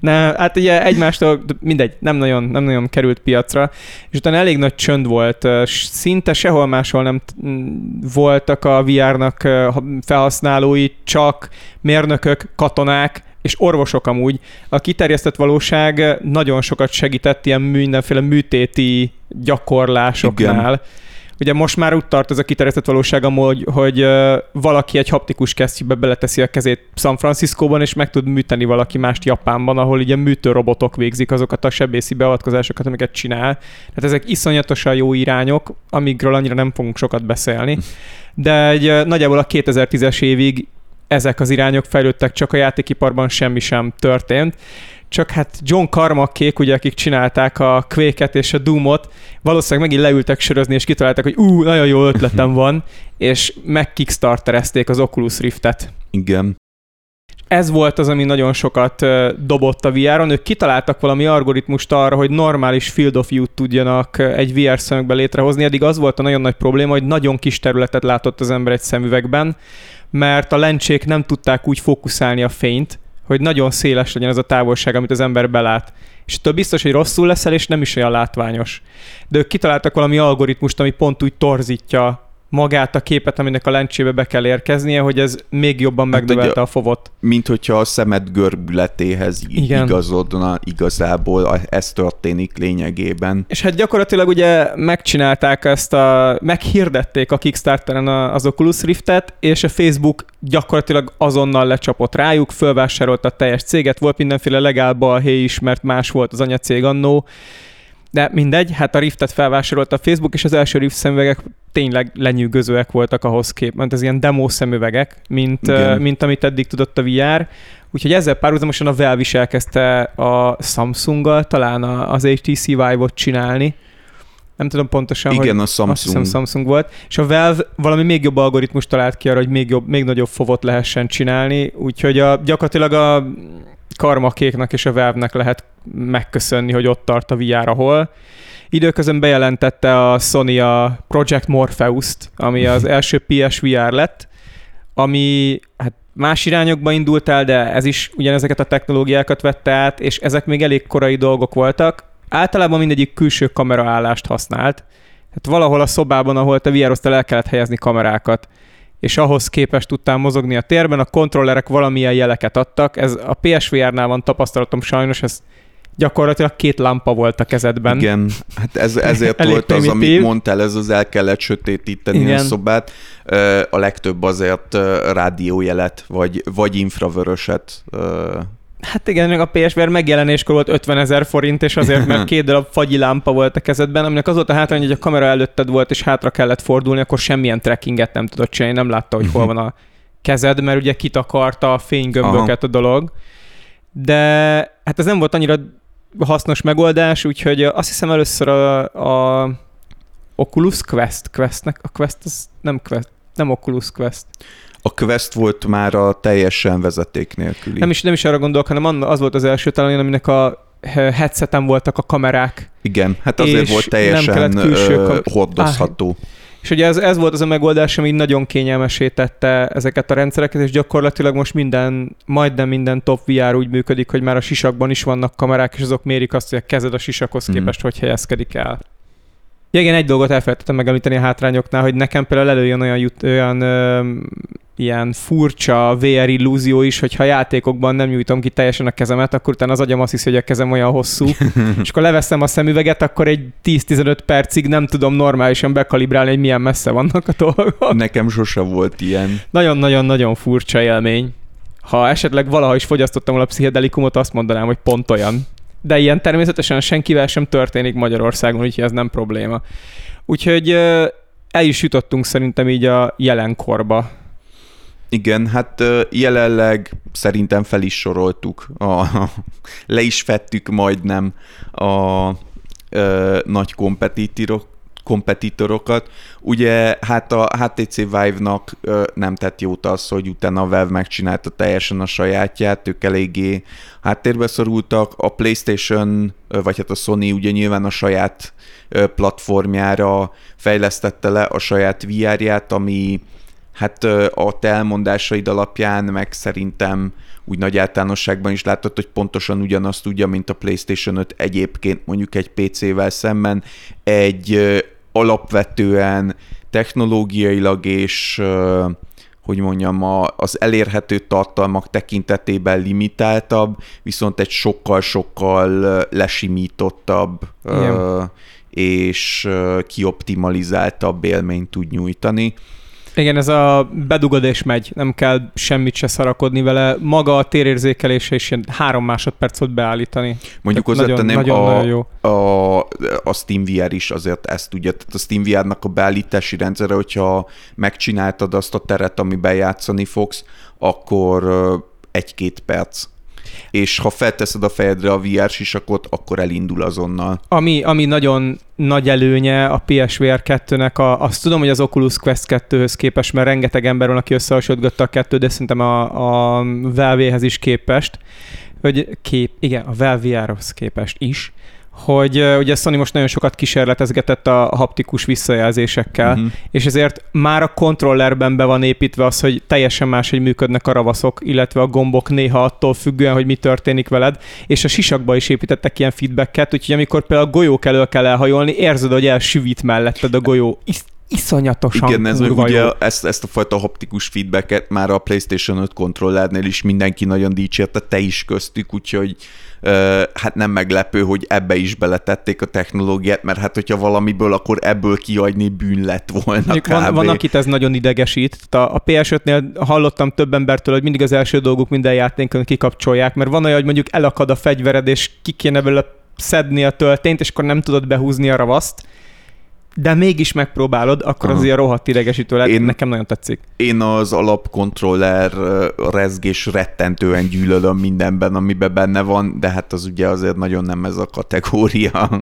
ne, hát ugye egymástól, mindegy, nem nagyon, nem nagyon került piacra, és utána elég nagy csönd volt, szinte sehol máshol nem voltak a VR-nak felhasználói, csak mérnökök, katonák, és orvosok amúgy. A kiterjesztett valóság nagyon sokat segített ilyen mindenféle műtéti gyakorlásoknál. Igen. Ugye most már úgy tart ez a kiterjesztett valóság amúgy, hogy valaki egy haptikus kesztyűbe beleteszi a kezét San Franciscóban, és meg tud műteni valaki mást Japánban, ahol ugye műtő robotok végzik azokat a sebészi beavatkozásokat, amiket csinál. Tehát ezek iszonyatosan jó irányok, amikről annyira nem fogunk sokat beszélni. De egy, nagyjából a 2010-es évig ezek az irányok fejlődtek, csak a játékiparban semmi sem történt. Csak hát John Carmackék, ugye, akik csinálták a quake és a Doom-ot, valószínűleg megint leültek sörözni, és kitalálták, hogy ú, nagyon jó ötletem <laughs> van, és megkickstarterezték az Oculus Riftet. Igen. Ez volt az, ami nagyon sokat dobott a VR-on. Ők kitaláltak valami algoritmust arra, hogy normális field of view tudjanak egy VR szemekbe létrehozni. Eddig az volt a nagyon nagy probléma, hogy nagyon kis területet látott az ember egy szemüvegben, mert a lencsék nem tudták úgy fókuszálni a fényt, hogy nagyon széles legyen az a távolság, amit az ember belát. És több biztos, hogy rosszul leszel, és nem is olyan látványos. De ők kitaláltak valami algoritmust, ami pont úgy torzítja magát a képet, aminek a lencsébe be kell érkeznie, hogy ez még jobban hát megnövelte a fovot. Mint hogyha a szemed görbületéhez Igen. igazodna igazából, ez történik lényegében. És hát gyakorlatilag ugye megcsinálták ezt a, meghirdették a Kickstarteren az Oculus Riftet, és a Facebook gyakorlatilag azonnal lecsapott rájuk, fölvásárolta a teljes céget, volt mindenféle legál balhé is, mert más volt az anyacég annó, de mindegy, hát a Riftet felvásárolta a Facebook, és az első Rift szemüvegek tényleg lenyűgözőek voltak ahhoz képest, ez ilyen demo szemüvegek, mint, uh, mint amit eddig tudott a VR. Úgyhogy ezzel párhuzamosan a Valve is elkezdte a Samsunggal talán az HTC Vive-ot csinálni. Nem tudom pontosan, Igen, hogy a Samsung. Azt hiszem Samsung volt. És a Valve valami még jobb algoritmus talált ki arra, hogy még, jobb, még nagyobb fovot lehessen csinálni. Úgyhogy a, gyakorlatilag a karmakéknak és a Valve-nek lehet megköszönni, hogy ott tart a VR, ahol. Időközben bejelentette a Sony a Project Morpheus-t, ami az <laughs> első PSVR lett, ami hát más irányokba indult el, de ez is ugyanezeket a technológiákat vette át, és ezek még elég korai dolgok voltak. Általában mindegyik külső kameraállást használt. Tehát valahol a szobában, ahol te vr el kellett helyezni kamerákat és ahhoz képest tudtál mozogni a térben, a kontrollerek valamilyen jeleket adtak. Ez a PSVR-nál van tapasztalatom sajnos, ez gyakorlatilag két lámpa volt a kezedben. Igen, hát ez, ezért <laughs> volt primitív. az, amit mondtál, ez az el kellett sötétíteni Igen. a szobát. A legtöbb azért rádiójelet, vagy, vagy infravöröset Hát igen, meg a PSVR megjelenéskor volt 50 ezer forint, és azért, mert <laughs> két darab fagyi lámpa volt a kezedben, aminek az volt a hátrány, hogy a kamera előtted volt, és hátra kellett fordulni, akkor semmilyen trackinget nem tudott csinálni, nem látta, hogy hol van a kezed, mert ugye kitakarta a fénygömböket Aha. a dolog. De hát ez nem volt annyira hasznos megoldás, úgyhogy azt hiszem először a, a Oculus Quest, Questnek, a Quest az nem Quest, nem Oculus Quest a Quest volt már a teljesen vezeték nélküli. Nem is, nem is arra gondolok, hanem az volt az első talán, aminek a headseten voltak a kamerák. Igen, hát azért volt teljesen nem külső kam- hordozható. Ah, és ugye ez, ez volt az a megoldás, ami nagyon kényelmesé tette ezeket a rendszereket, és gyakorlatilag most minden, majdnem minden top VR úgy működik, hogy már a sisakban is vannak kamerák, és azok mérik azt, hogy a kezed a sisakhoz mhm. képest, mm. hogy helyezkedik el. Ja, igen, egy dolgot elfelejtettem megemlíteni a hátrányoknál, hogy nekem például előjön olyan, jut, olyan ö, ilyen furcsa VR illúzió is, hogyha a játékokban nem nyújtom ki teljesen a kezemet, akkor utána az agyam azt hiszi, hogy a kezem olyan hosszú, <laughs> és akkor leveszem a szemüveget, akkor egy 10-15 percig nem tudom normálisan bekalibrálni, hogy milyen messze vannak a dolgok. Nekem sose volt ilyen. Nagyon-nagyon-nagyon furcsa élmény. Ha esetleg valaha is fogyasztottam a pszichedelikumot, azt mondanám, hogy pont olyan. De ilyen természetesen senkivel sem történik Magyarországon, úgyhogy ez nem probléma. Úgyhogy el is jutottunk szerintem így a jelenkorba igen, hát jelenleg szerintem fel is soroltuk, a, <laughs> le is fettük majdnem a, a nagy kompetitorok, kompetitorokat. Ugye hát a HTC Vive-nak nem tett jót az, hogy utána a Valve megcsinálta teljesen a sajátját, ők eléggé háttérbe szorultak. A PlayStation, vagy hát a Sony ugye nyilván a saját platformjára fejlesztette le a saját VR-ját, ami hát a te elmondásaid alapján, meg szerintem úgy nagy általánosságban is látod, hogy pontosan ugyanazt tudja, mint a PlayStation 5 egyébként mondjuk egy PC-vel szemben, egy alapvetően technológiailag és hogy mondjam, az elérhető tartalmak tekintetében limitáltabb, viszont egy sokkal-sokkal lesimítottabb Igen. és kioptimalizáltabb élményt tud nyújtani. Igen, ez a bedugod és megy, nem kell semmit se szarakodni vele. Maga a térérzékelése is ilyen három másodperc volt beállítani. Mondjuk hozzátenem, nagyon, nagyon, a, nagyon jó. A, a Steam VR is azért ezt tudja. Tehát a Steam VR-nak a beállítási rendszere, hogyha megcsináltad azt a teret, ami bejátszani fogsz, akkor egy-két perc és ha felteszed a fejedre a VR sisakot, akkor elindul azonnal. Ami, ami nagyon nagy előnye a PSVR 2-nek, a, azt tudom, hogy az Oculus Quest 2-höz képest, mert rengeteg ember van, aki összehasonlította a kettőt, de szerintem a, a Valve-hez is képest, hogy kép, igen, a Valve VR-hoz képest is, hogy ugye Sony most nagyon sokat kísérletezgetett a haptikus visszajelzésekkel, uh-huh. és ezért már a kontrollerben be van építve az, hogy teljesen más, hogy működnek a ravaszok, illetve a gombok néha attól függően, hogy mi történik veled, és a sisakba is építettek ilyen feedbacket, úgyhogy amikor például a golyók elől kell elhajolni, érzed, hogy elsüvít melletted a golyó iszonyatosan Igen, ez kurva ugye jó. ezt, ezt a fajta haptikus feedbacket már a PlayStation 5 kontrollernél is mindenki nagyon dicsérte, te is köztük, úgyhogy hát nem meglepő, hogy ebbe is beletették a technológiát, mert hát hogyha valamiből, akkor ebből kiadni bűn lett volna kb. Van, van, akit ez nagyon idegesít. A, a PS5-nél hallottam több embertől, hogy mindig az első dolguk minden játékon kikapcsolják, mert van olyan, hogy mondjuk elakad a fegyvered, és ki kéne belőle szedni a töltényt, és akkor nem tudod behúzni a ravaszt, de mégis megpróbálod, akkor Aha. az ilyen rohadt idegesítő lehet. Én-. Nekem nagyon tetszik. Én az alapkontroller rezgés rettentően gyűlölöm mindenben, amiben benne van, de hát az ugye azért nagyon nem ez a kategória.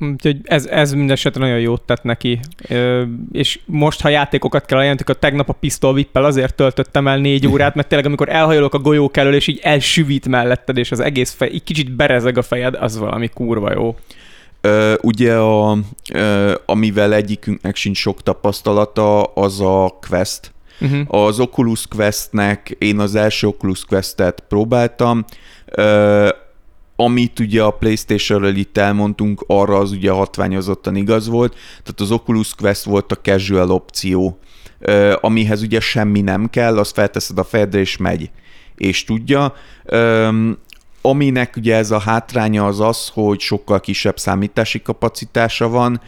Úgyhogy ez, ez mindesetre nagyon jót tett neki. Ö, és most, ha játékokat kell ajánlani, akkor tegnap a Pistol azért töltöttem el négy órát, mert tényleg amikor elhajolok a golyók elől, és így elsüvít melletted, és az egész fej, így kicsit berezeg a fejed, az valami kurva jó. Ö, ugye, a, ö, amivel egyikünknek sincs sok tapasztalata, az a Quest. Uh-huh. Az Oculus Questnek én az első Oculus Questet próbáltam, ö, amit ugye a Playstation-ről itt elmondtunk, arra az ugye hatványozottan igaz volt, tehát az Oculus Quest volt a casual opció, ö, amihez ugye semmi nem kell, azt felteszed a fejedre és megy, és tudja. Ö, aminek ugye ez a hátránya az az, hogy sokkal kisebb számítási kapacitása van,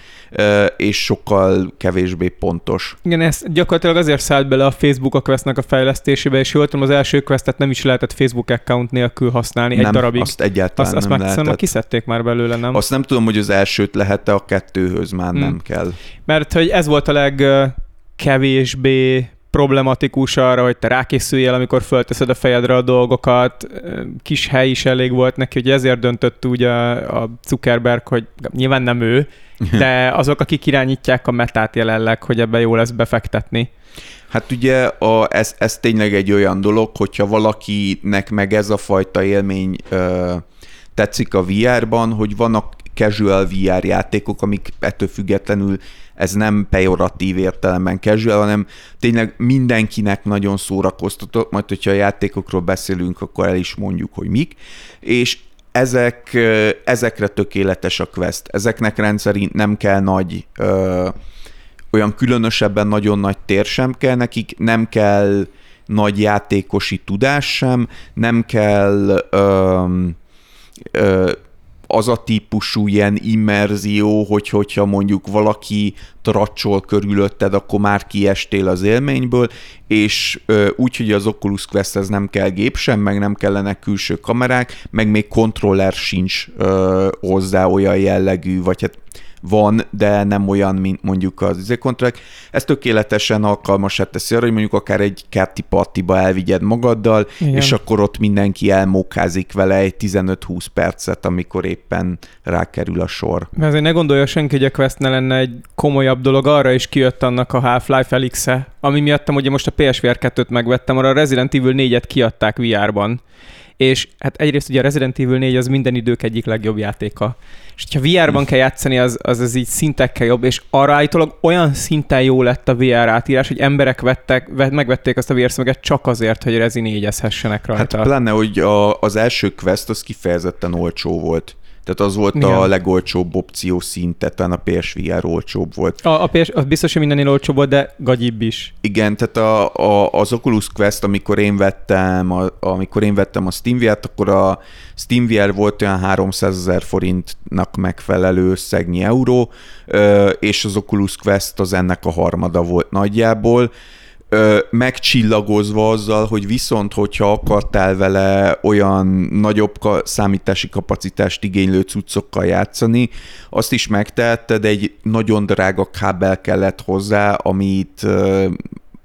és sokkal kevésbé pontos. Igen, ez gyakorlatilag azért szállt bele a Facebook a Questnek a fejlesztésébe, és jól tudom, az első Questet nem is lehetett Facebook account nélkül használni egy nem, darabig. azt egyáltalán azt, azt nem már, lehetett. kiszedték már belőle, nem? Azt nem tudom, hogy az elsőt lehet-e, a kettőhöz már Hmm. nem kell. Mert hogy ez volt a legkevésbé problematikus arra, hogy te rákészüljél, amikor fölteszed a fejedre a dolgokat, kis hely is elég volt neki, hogy ezért döntött úgy a, a Zuckerberg, hogy nyilván nem ő, <laughs> de azok, akik irányítják a metát jelenleg, hogy ebbe jó lesz befektetni. Hát ugye a, ez, ez tényleg egy olyan dolog, hogyha valakinek meg ez a fajta élmény ö, tetszik a VR-ban, hogy vannak casual VR játékok, amik ettől függetlenül ez nem pejoratív értelemben casual, hanem tényleg mindenkinek nagyon szórakoztató, majd hogyha a játékokról beszélünk, akkor el is mondjuk, hogy mik, és ezek, ö, ezekre tökéletes a Quest. Ezeknek rendszerint nem kell nagy ö, olyan különösebben nagyon nagy tér sem kell nekik, nem kell nagy játékosi tudás sem, nem kell öm, ö, az a típusú ilyen immerzió, hogy hogyha mondjuk valaki tracsol körülötted, akkor már kiestél az élményből, és úgy, hogy az Oculus Questhez nem kell gép sem, meg nem kellenek külső kamerák, meg még kontroller sincs ö, hozzá olyan jellegű, vagy hát van, de nem olyan, mint mondjuk az izé kontrollek. Ez tökéletesen alkalmasát teszi arra, hogy mondjuk akár egy kerti partiba elvigyed magaddal, Igen. És akkor ott mindenki elmókázik vele egy 15-20 percet, amikor éppen rákerül a sor. Mert azért ne gondolja senki, hogy a Quest ne lenne egy komolyabb dolog, arra is kijött annak a Half-Life Elix-e, ami miattam ugye most a PSVR 2-t megvettem, arra a Resident Evil 4-et kiadták VR-ban. És hát egyrészt ugye a Resident Evil 4 az minden idők egyik legjobb játéka. És hogyha VR-ban kell játszani, az, az, az így szintekkel jobb, és arra állítólag olyan szinten jó lett a VR átírás, hogy emberek vettek, vett, megvették azt a VR szöveget csak azért, hogy Rezi 4-ezhessenek Hát rajta. pláne, hogy a, az első quest az kifejezetten olcsó volt. Tehát az volt Igen. a legolcsóbb opció szinte, talán a PSVR olcsóbb volt. a, a PS, az biztos, hogy mindennél olcsóbb volt, de gagyibb is. Igen, tehát a, a, az Oculus Quest, amikor én vettem, a, amikor én vettem a SteamVR-t, akkor a SteamVR volt olyan 300 ezer forintnak megfelelő összegnyi euró, és az Oculus Quest az ennek a harmada volt nagyjából, ö, megcsillagozva azzal, hogy viszont, hogyha akartál vele olyan nagyobb ka- számítási kapacitást igénylő cuccokkal játszani, azt is megtehetted, egy nagyon drága kábel kellett hozzá, amit ö,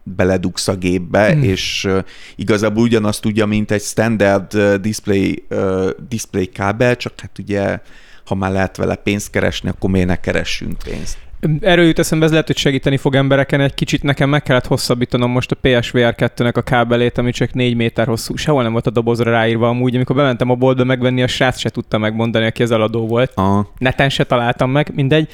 beledugsz a gépbe, Mm. mm. és uh, igazából ugyanazt tudja, mint egy standard uh, display, uh, display kábel, csak hát ugye ha már lehet vele pénzt keresni, akkor miért ne keressünk pénzt? Erről jut eszembe, ez lehet, hogy segíteni fog embereken egy kicsit. Nekem meg kellett hosszabbítanom most a PSVR 2-nek a kábelét, ami csak 4 méter hosszú. Sehol nem volt a dobozra ráírva amúgy. Amikor bementem a boltba megvenni, a srác se tudta megmondani, aki az eladó volt. Aha. Neten se találtam meg, mindegy.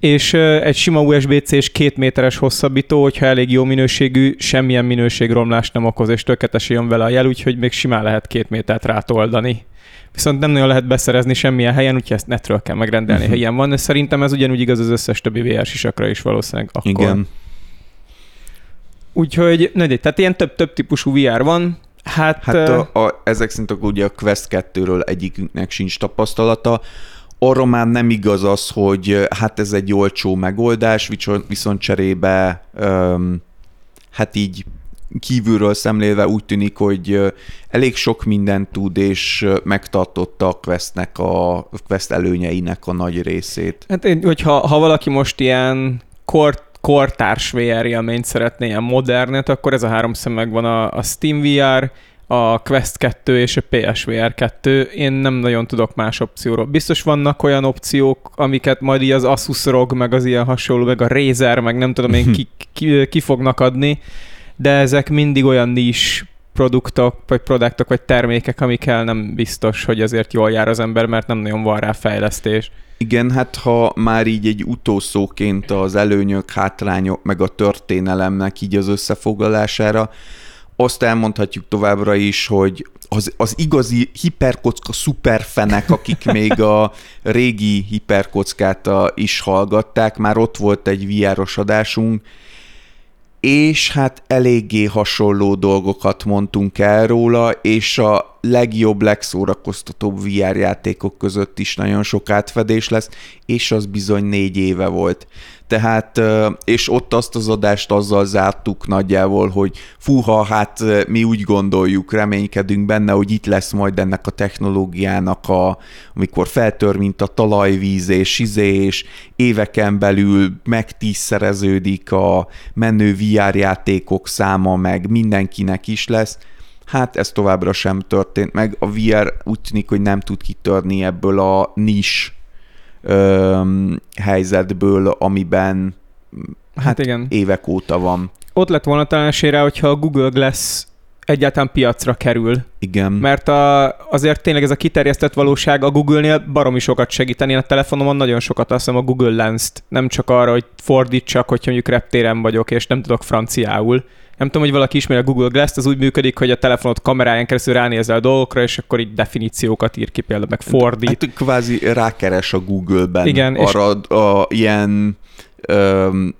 És egy sima USB-C és két méteres hosszabbító, hogyha elég jó minőségű, semmilyen minőségromlást nem okoz, és tökéletesen jön vele a jel, úgyhogy még simán lehet két métert rátoldani. Viszont nem nagyon lehet beszerezni semmilyen helyen, úgyhogy ezt netről kell megrendelni, ha ilyen van, de szerintem ez ugyanúgy igaz az összes többi VR sisakra is valószínűleg akkor. Igen. Úgyhogy, na, tehát ilyen több-több típusú VR van, Hát, hát a, a, ezek szerint ugye a Quest 2-ről egyikünknek sincs tapasztalata. Arra már nem igaz az, hogy hát ez egy olcsó megoldás, viszont cserébe um, hát így kívülről szemlélve úgy tűnik, hogy elég sok mindent tud, és megtartotta a Questnek a Quest előnyeinek a nagy részét. Hát én, hogyha ha valaki most ilyen kort kortárs VR élményt szeretné, ilyen modernet, akkor ez a három szem megvan a, a Steam VR, a Quest 2 és a PSVR 2. Én nem nagyon tudok más opcióról. Biztos vannak olyan opciók, amiket majd így az Asus ROG, meg az ilyen hasonló, meg a Razer, meg nem tudom én ki, <laughs> ki, ki fognak adni, de ezek mindig olyan nis produktok, vagy produktok, vagy termékek, amikkel nem biztos, hogy azért jól jár az ember, mert nem nagyon van rá fejlesztés. Igen, hát ha már így egy utószóként az előnyök, hátrányok, meg a történelemnek így az összefoglalására, azt elmondhatjuk továbbra is, hogy az, az igazi hiperkocka szuperfenek, akik <laughs> még a régi hiperkockát is hallgatták, már ott volt egy VR-os adásunk, és hát eléggé hasonló dolgokat mondtunk el róla, és a legjobb, legszórakoztatóbb VR játékok között is nagyon sok átfedés lesz, és az bizony négy éve volt. Tehát, és ott azt az adást azzal zártuk nagyjából, hogy fúha, hát mi úgy gondoljuk, reménykedünk benne, hogy itt lesz majd ennek a technológiának, a, amikor feltör, mint a talajvíz és izé, és éveken belül megtízszereződik a menő VR játékok száma, meg mindenkinek is lesz, Hát ez továbbra sem történt meg. A VR úgy tűnik, hogy nem tud kitörni ebből a nis ö, helyzetből, amiben hát, hát igen. évek óta van. Ott lett volna talán esére, hogyha a Google Glass egyáltalán piacra kerül. Igen. Mert a, azért tényleg ez a kiterjesztett valóság a Google-nél baromi sokat segíteni. Én a telefonomon nagyon sokat azt hiszem a Google Lens-t. Nem csak arra, hogy fordítsak, hogyha mondjuk reptéren vagyok, és nem tudok franciául, nem tudom, hogy valaki ismeri a Google Glass-t, az úgy működik, hogy a telefonot kameráján keresztül ránézel a dolgokra, és akkor így definíciókat ír ki, például meg fordít. Hát kvázi rákeres a Google-ben Igen, arra és... a, a ilyen um,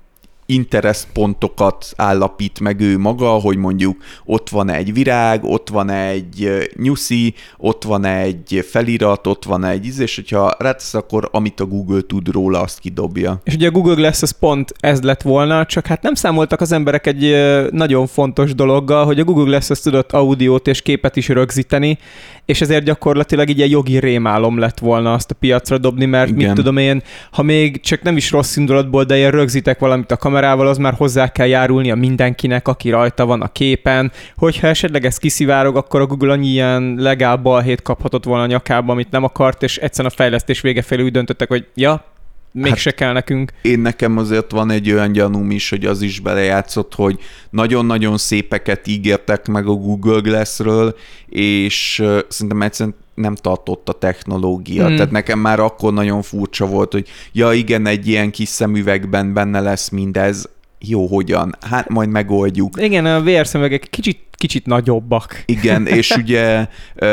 intereszpontokat állapít meg ő maga, hogy mondjuk ott van egy virág, ott van egy nyuszi, ott van egy felirat, ott van egy íz, és hogyha rátesz, akkor amit a Google tud róla, azt kidobja. És ugye a Google Glass az pont ez lett volna, csak hát nem számoltak az emberek egy nagyon fontos dologgal, hogy a Google Glass az tudott audiót és képet is rögzíteni, és ezért gyakorlatilag így egy jogi rémálom lett volna azt a piacra dobni, mert Igen. mit tudom én, ha még csak nem is rossz indulatból, de ilyen rögzítek valamit a kamerával, az már hozzá kell járulnia mindenkinek, aki rajta van a képen, hogyha esetleg ez kiszivárog, akkor a Google annyi ilyen legál balhét kaphatott volna a nyakába, amit nem akart, és egyszerűen a fejlesztés vége felé úgy döntöttek, hogy ja, még hát se kell nekünk. Én nekem azért van egy olyan gyanúm is, hogy az is belejátszott, hogy nagyon-nagyon szépeket ígértek meg a Google Glass-ről, és szerintem egyszerűen nem tartott a technológia. Hmm. Tehát nekem már akkor nagyon furcsa volt, hogy ja igen, egy ilyen kis szemüvegben benne lesz mindez, jó, hogyan? Hát majd megoldjuk. Igen, a VR szemüvegek kicsit, kicsit nagyobbak. Igen, és <laughs> ugye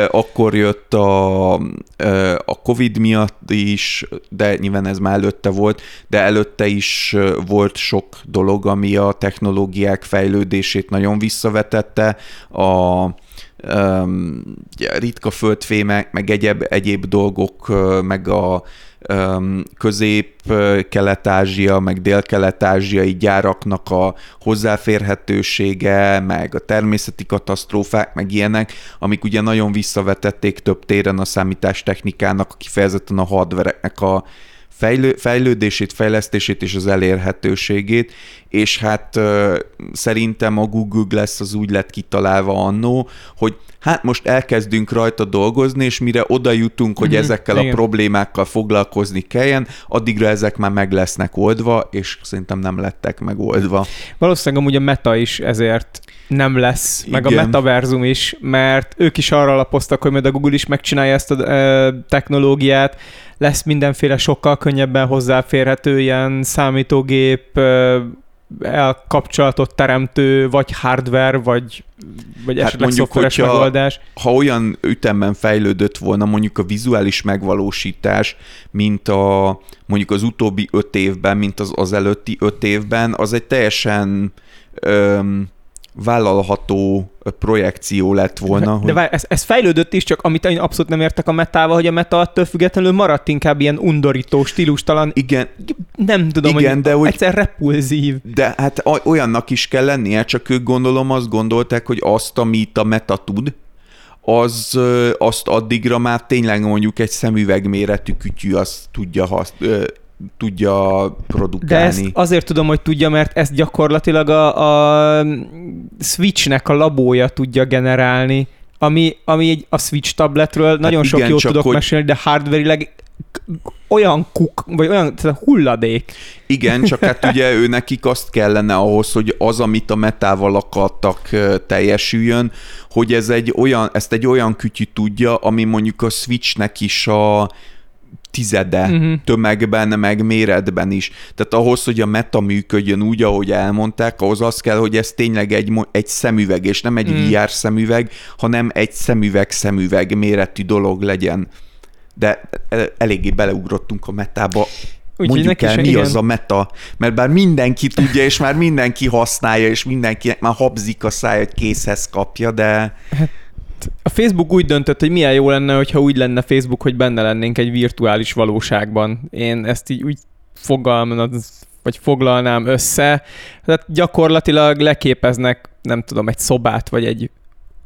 akkor jött a, a Covid miatt is, de nyilván ez már előtte volt, de előtte is volt sok dolog, ami a technológiák fejlődését nagyon visszavetette. A ritka földfémek, meg egyéb, egyéb dolgok, meg a közép-kelet-ázsia, meg dél-kelet-ázsiai gyáraknak a hozzáférhetősége, meg a természeti katasztrófák, meg ilyenek, amik ugye nagyon visszavetették több téren a számítástechnikának, kifejezetten a hardvereknek a fejlő, fejlődését, fejlesztését és az elérhetőségét, és hát ö, szerintem a Google Glass az úgy lett kitalálva annó, hogy hát most elkezdünk rajta dolgozni, és mire oda jutunk, hogy mm-hmm, ezekkel igen. a problémákkal foglalkozni kelljen, addigra ezek már meg lesznek oldva, és szerintem nem lettek megoldva. Valószínűleg amúgy a meta is ezért nem lesz, Igen. meg a metaverzum is, mert ők is arra alapoztak, hogy majd a Google is megcsinálja ezt a e, technológiát, lesz mindenféle sokkal könnyebben hozzáférhető ilyen számítógép, elkapcsolatot teremtő, vagy hardware, vagy, vagy hát esetleg mondjuk, hogyha, megoldás. Ha olyan ütemben fejlődött volna mondjuk a vizuális megvalósítás, mint a mondjuk az utóbbi öt évben, mint az az előtti öt évben, az egy teljesen öm, vállalható projekció lett volna. De hogy... várj, ez, ez fejlődött is, csak amit én abszolút nem értek a metával, hogy a meta attól függetlenül maradt inkább ilyen undorító, stílustalan. Igen. Nem tudom, Igen, hogy de hogy egyszer repulzív. De hát olyannak is kell lennie, csak ők gondolom azt gondolták, hogy azt, amit a meta tud, az, azt addigra már tényleg mondjuk egy szemüvegméretű kütyű azt tudja hasz, tudja produkálni. De ezt azért tudom, hogy tudja, mert ezt gyakorlatilag a, a Switchnek a labója tudja generálni, ami, ami egy, a Switch tabletről hát nagyon igen, sok jót tudok hogy... mesélni, de hardverileg olyan kuk, vagy olyan hulladék. Igen, csak hát ugye ő nekik azt kellene ahhoz, hogy az, amit a metával akartak teljesüljön, hogy ez egy olyan, ezt egy olyan kütyű tudja, ami mondjuk a Switchnek is a tizede uh-huh. tömegben, meg méretben is. Tehát ahhoz, hogy a meta működjön úgy, ahogy elmondták, ahhoz az kell, hogy ez tényleg egy, egy szemüveg, és nem egy uh-huh. Mhm. VR szemüveg, hanem egy szemüveg-szemüveg méretű dolog legyen. De eléggé beleugrottunk a metába. Úgy, Mondjuk el, mi igen. az a meta, mert bár mindenki tudja, és már mindenki használja, és mindenki már habzik a száj, hogy készhez kapja, de... Hát a Facebook úgy döntött, hogy milyen jó lenne, hogyha úgy lenne Facebook, hogy benne lennénk egy virtuális valóságban. Én ezt így úgy fogalmam, vagy foglalnám össze. Tehát gyakorlatilag leképeznek, nem tudom, egy szobát, vagy egy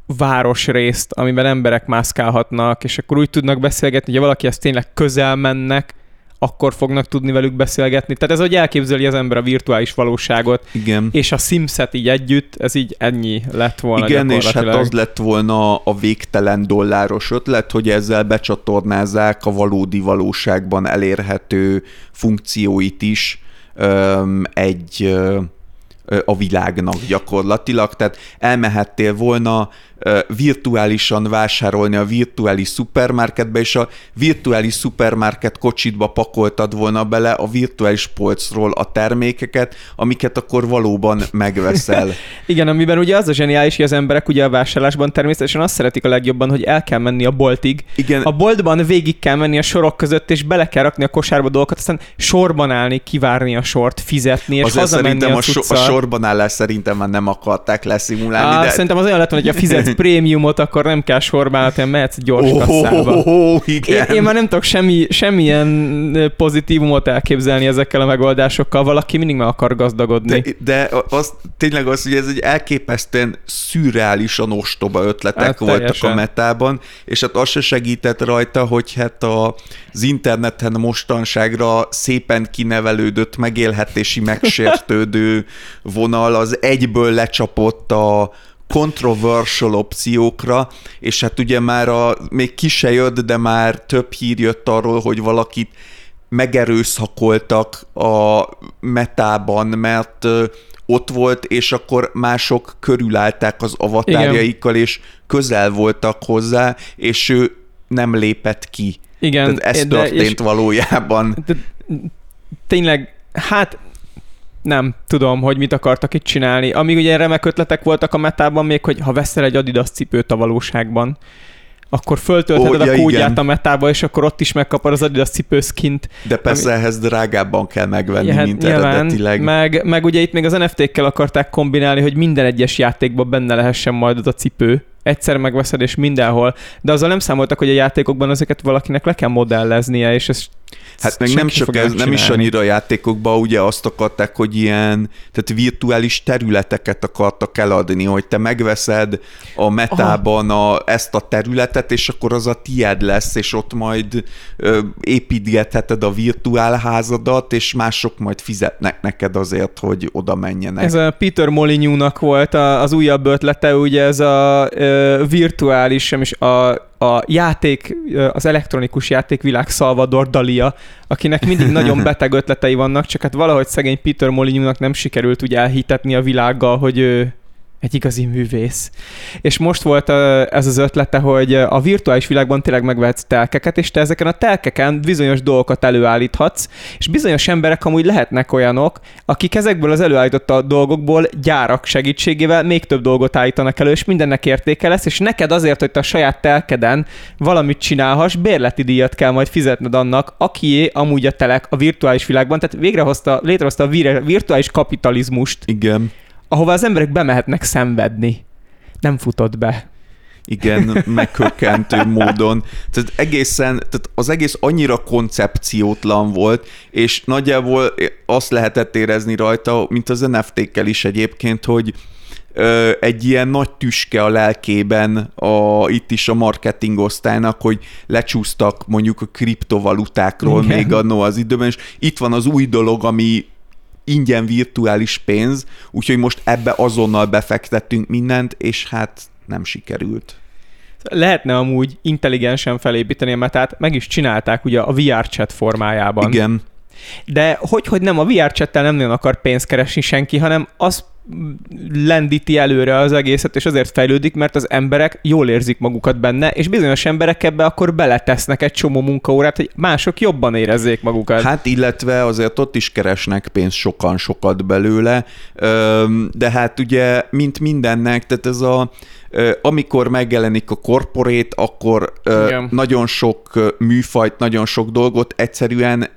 városrészt, amiben emberek mászkálhatnak, és akkor úgy tudnak beszélgetni, hogy valaki ezt tényleg közel mennek, akkor fognak tudni velük beszélgetni. Tehát ez, hogy elképzeli az ember a virtuális valóságot, Igen. és a Simset így együtt, ez így ennyi lett volna Igen, és hát az lett volna a végtelen dolláros ötlet, hogy ezzel becsatornázzák a valódi valóságban elérhető funkcióit is egy a világnak gyakorlatilag, tehát elmehettél volna virtuálisan vásárolni a virtuális szupermarketbe, és a virtuális szupermarket kocsitba pakoltad volna bele a virtuális polcról a termékeket, amiket akkor valóban megveszel. <laughs> Igen, amiben ugye az a zseniális, hogy az emberek ugye a vásárlásban természetesen azt szeretik a legjobban, hogy el kell menni a boltig. Igen. A boltban végig kell menni a sorok között, és bele kell rakni a kosárba dolgokat, aztán sorban állni, kivárni a sort, fizetni, és Azért hazamenni a, so- a sorban állás szerintem már nem akarták leszimulálni. Á, de... Szerintem az olyan lett, hogy a fizet <laughs> <laughs> prémiumot, akkor nem kell sorban, hanem mehetsz gyors oh, kasszába. <laughs> Oh, oh, igen. Én, én, már nem tudok semmi, semmilyen pozitívumot elképzelni ezekkel a megoldásokkal. Valaki mindig meg akar gazdagodni. De, de az, tényleg az, hogy ez egy elképesztően szürreálisan ostoba ötletek hát, voltak teljesen. a metában, és hát az se segített rajta, hogy hát a, az interneten mostanságra szépen kinevelődött megélhetési <laughs> megsértődő vonal az egyből lecsapott a controversial opciókra, és hát ugye már a, még ki se jött, de már több hír jött arról, hogy valakit megerőszakoltak a metában, mert ott volt, és akkor mások körülállták az avatárjaikkal, és közel voltak hozzá, és ő nem lépett ki. Igen. Tehát ez de, történt valójában. De, tényleg, hát nem tudom, hogy mit akartak itt csinálni. Amíg ugye remek ötletek voltak a metában még, hogy ha veszel egy Adidas cipőt a valóságban, akkor föltöltheted oh, ja, a kódját igen. a metába, és akkor ott is megkapod az Adidas cipőszkint. De persze ami... ehhez drágábban kell megvenni, ja, mint nyilván, eredetileg. Meg, meg ugye itt még az NFT-kkel akarták kombinálni, hogy minden egyes játékban benne lehessen majd az a cipő. Egyszer megveszed, és mindenhol. De azzal nem számoltak, hogy a játékokban ezeket valakinek le kell modelleznie, és ez Hát meg nem csak ez, nem is annyira a játékokban, ugye azt akarták, hogy ilyen, tehát virtuális területeket akartak eladni, hogy te megveszed a metában a, ezt a területet, és akkor az a tied lesz, és ott majd ö, építgetheted a virtuál házadat, és mások majd fizetnek neked azért, hogy oda menjenek. Ez a Peter Molyneux-nak volt az újabb ötlete, ugye ez a ö, virtuális, nem is a a játék, az elektronikus játékvilág Salvador Dalia, akinek mindig <laughs> nagyon beteg ötletei vannak, csak hát valahogy szegény Peter Molyneux-nak nem sikerült úgy elhitetni a világgal, hogy ő egy igazi művész. És most volt ez az ötlete, hogy a virtuális világban tényleg megvehetsz telkeket, és te ezeken a telkeken bizonyos dolgokat előállíthatsz, és bizonyos emberek amúgy lehetnek olyanok, akik ezekből az előállított dolgokból gyárak segítségével még több dolgot állítanak elő, és mindennek értéke lesz, és neked azért, hogy te a saját telkeden valamit csinálhass, bérleti díjat kell majd fizetned annak, akié amúgy a telek a virtuális világban, tehát végrehozta, létrehozta a virtuális kapitalizmust. Igen ahova az emberek bemehetnek szenvedni. Nem futott be. Igen, <laughs> megkökkentő módon. Tehát egészen, tehát az egész annyira koncepciótlan volt, és nagyjából azt lehetett érezni rajta, mint az NFT-kkel is egyébként, hogy ö, egy ilyen nagy tüske a lelkében a, itt is a marketing osztálynak, hogy lecsúsztak mondjuk a kriptovalutákról Igen. még annó az időben, és itt van az új dolog, ami ingyen virtuális pénz, úgyhogy most ebbe azonnal befektettünk mindent, és hát nem sikerült. Lehetne amúgy intelligensen felépíteni a metát, meg is csinálták ugye a VR chat formájában. Igen. De hogy, hogy nem, a VR chattel nem nagyon akar pénzt keresni senki, hanem az lendíti előre az egészet, és azért fejlődik, mert az emberek jól érzik magukat benne, és bizonyos emberek ebbe akkor beletesznek egy csomó munkaórát, hogy mások jobban érezzék magukat. Hát illetve azért ott is keresnek pénzt sokan sokat belőle, de hát ugye, mint mindennek, tehát ez a amikor megjelenik a korporét, akkor Igen. nagyon sok műfajt, nagyon sok dolgot egyszerűen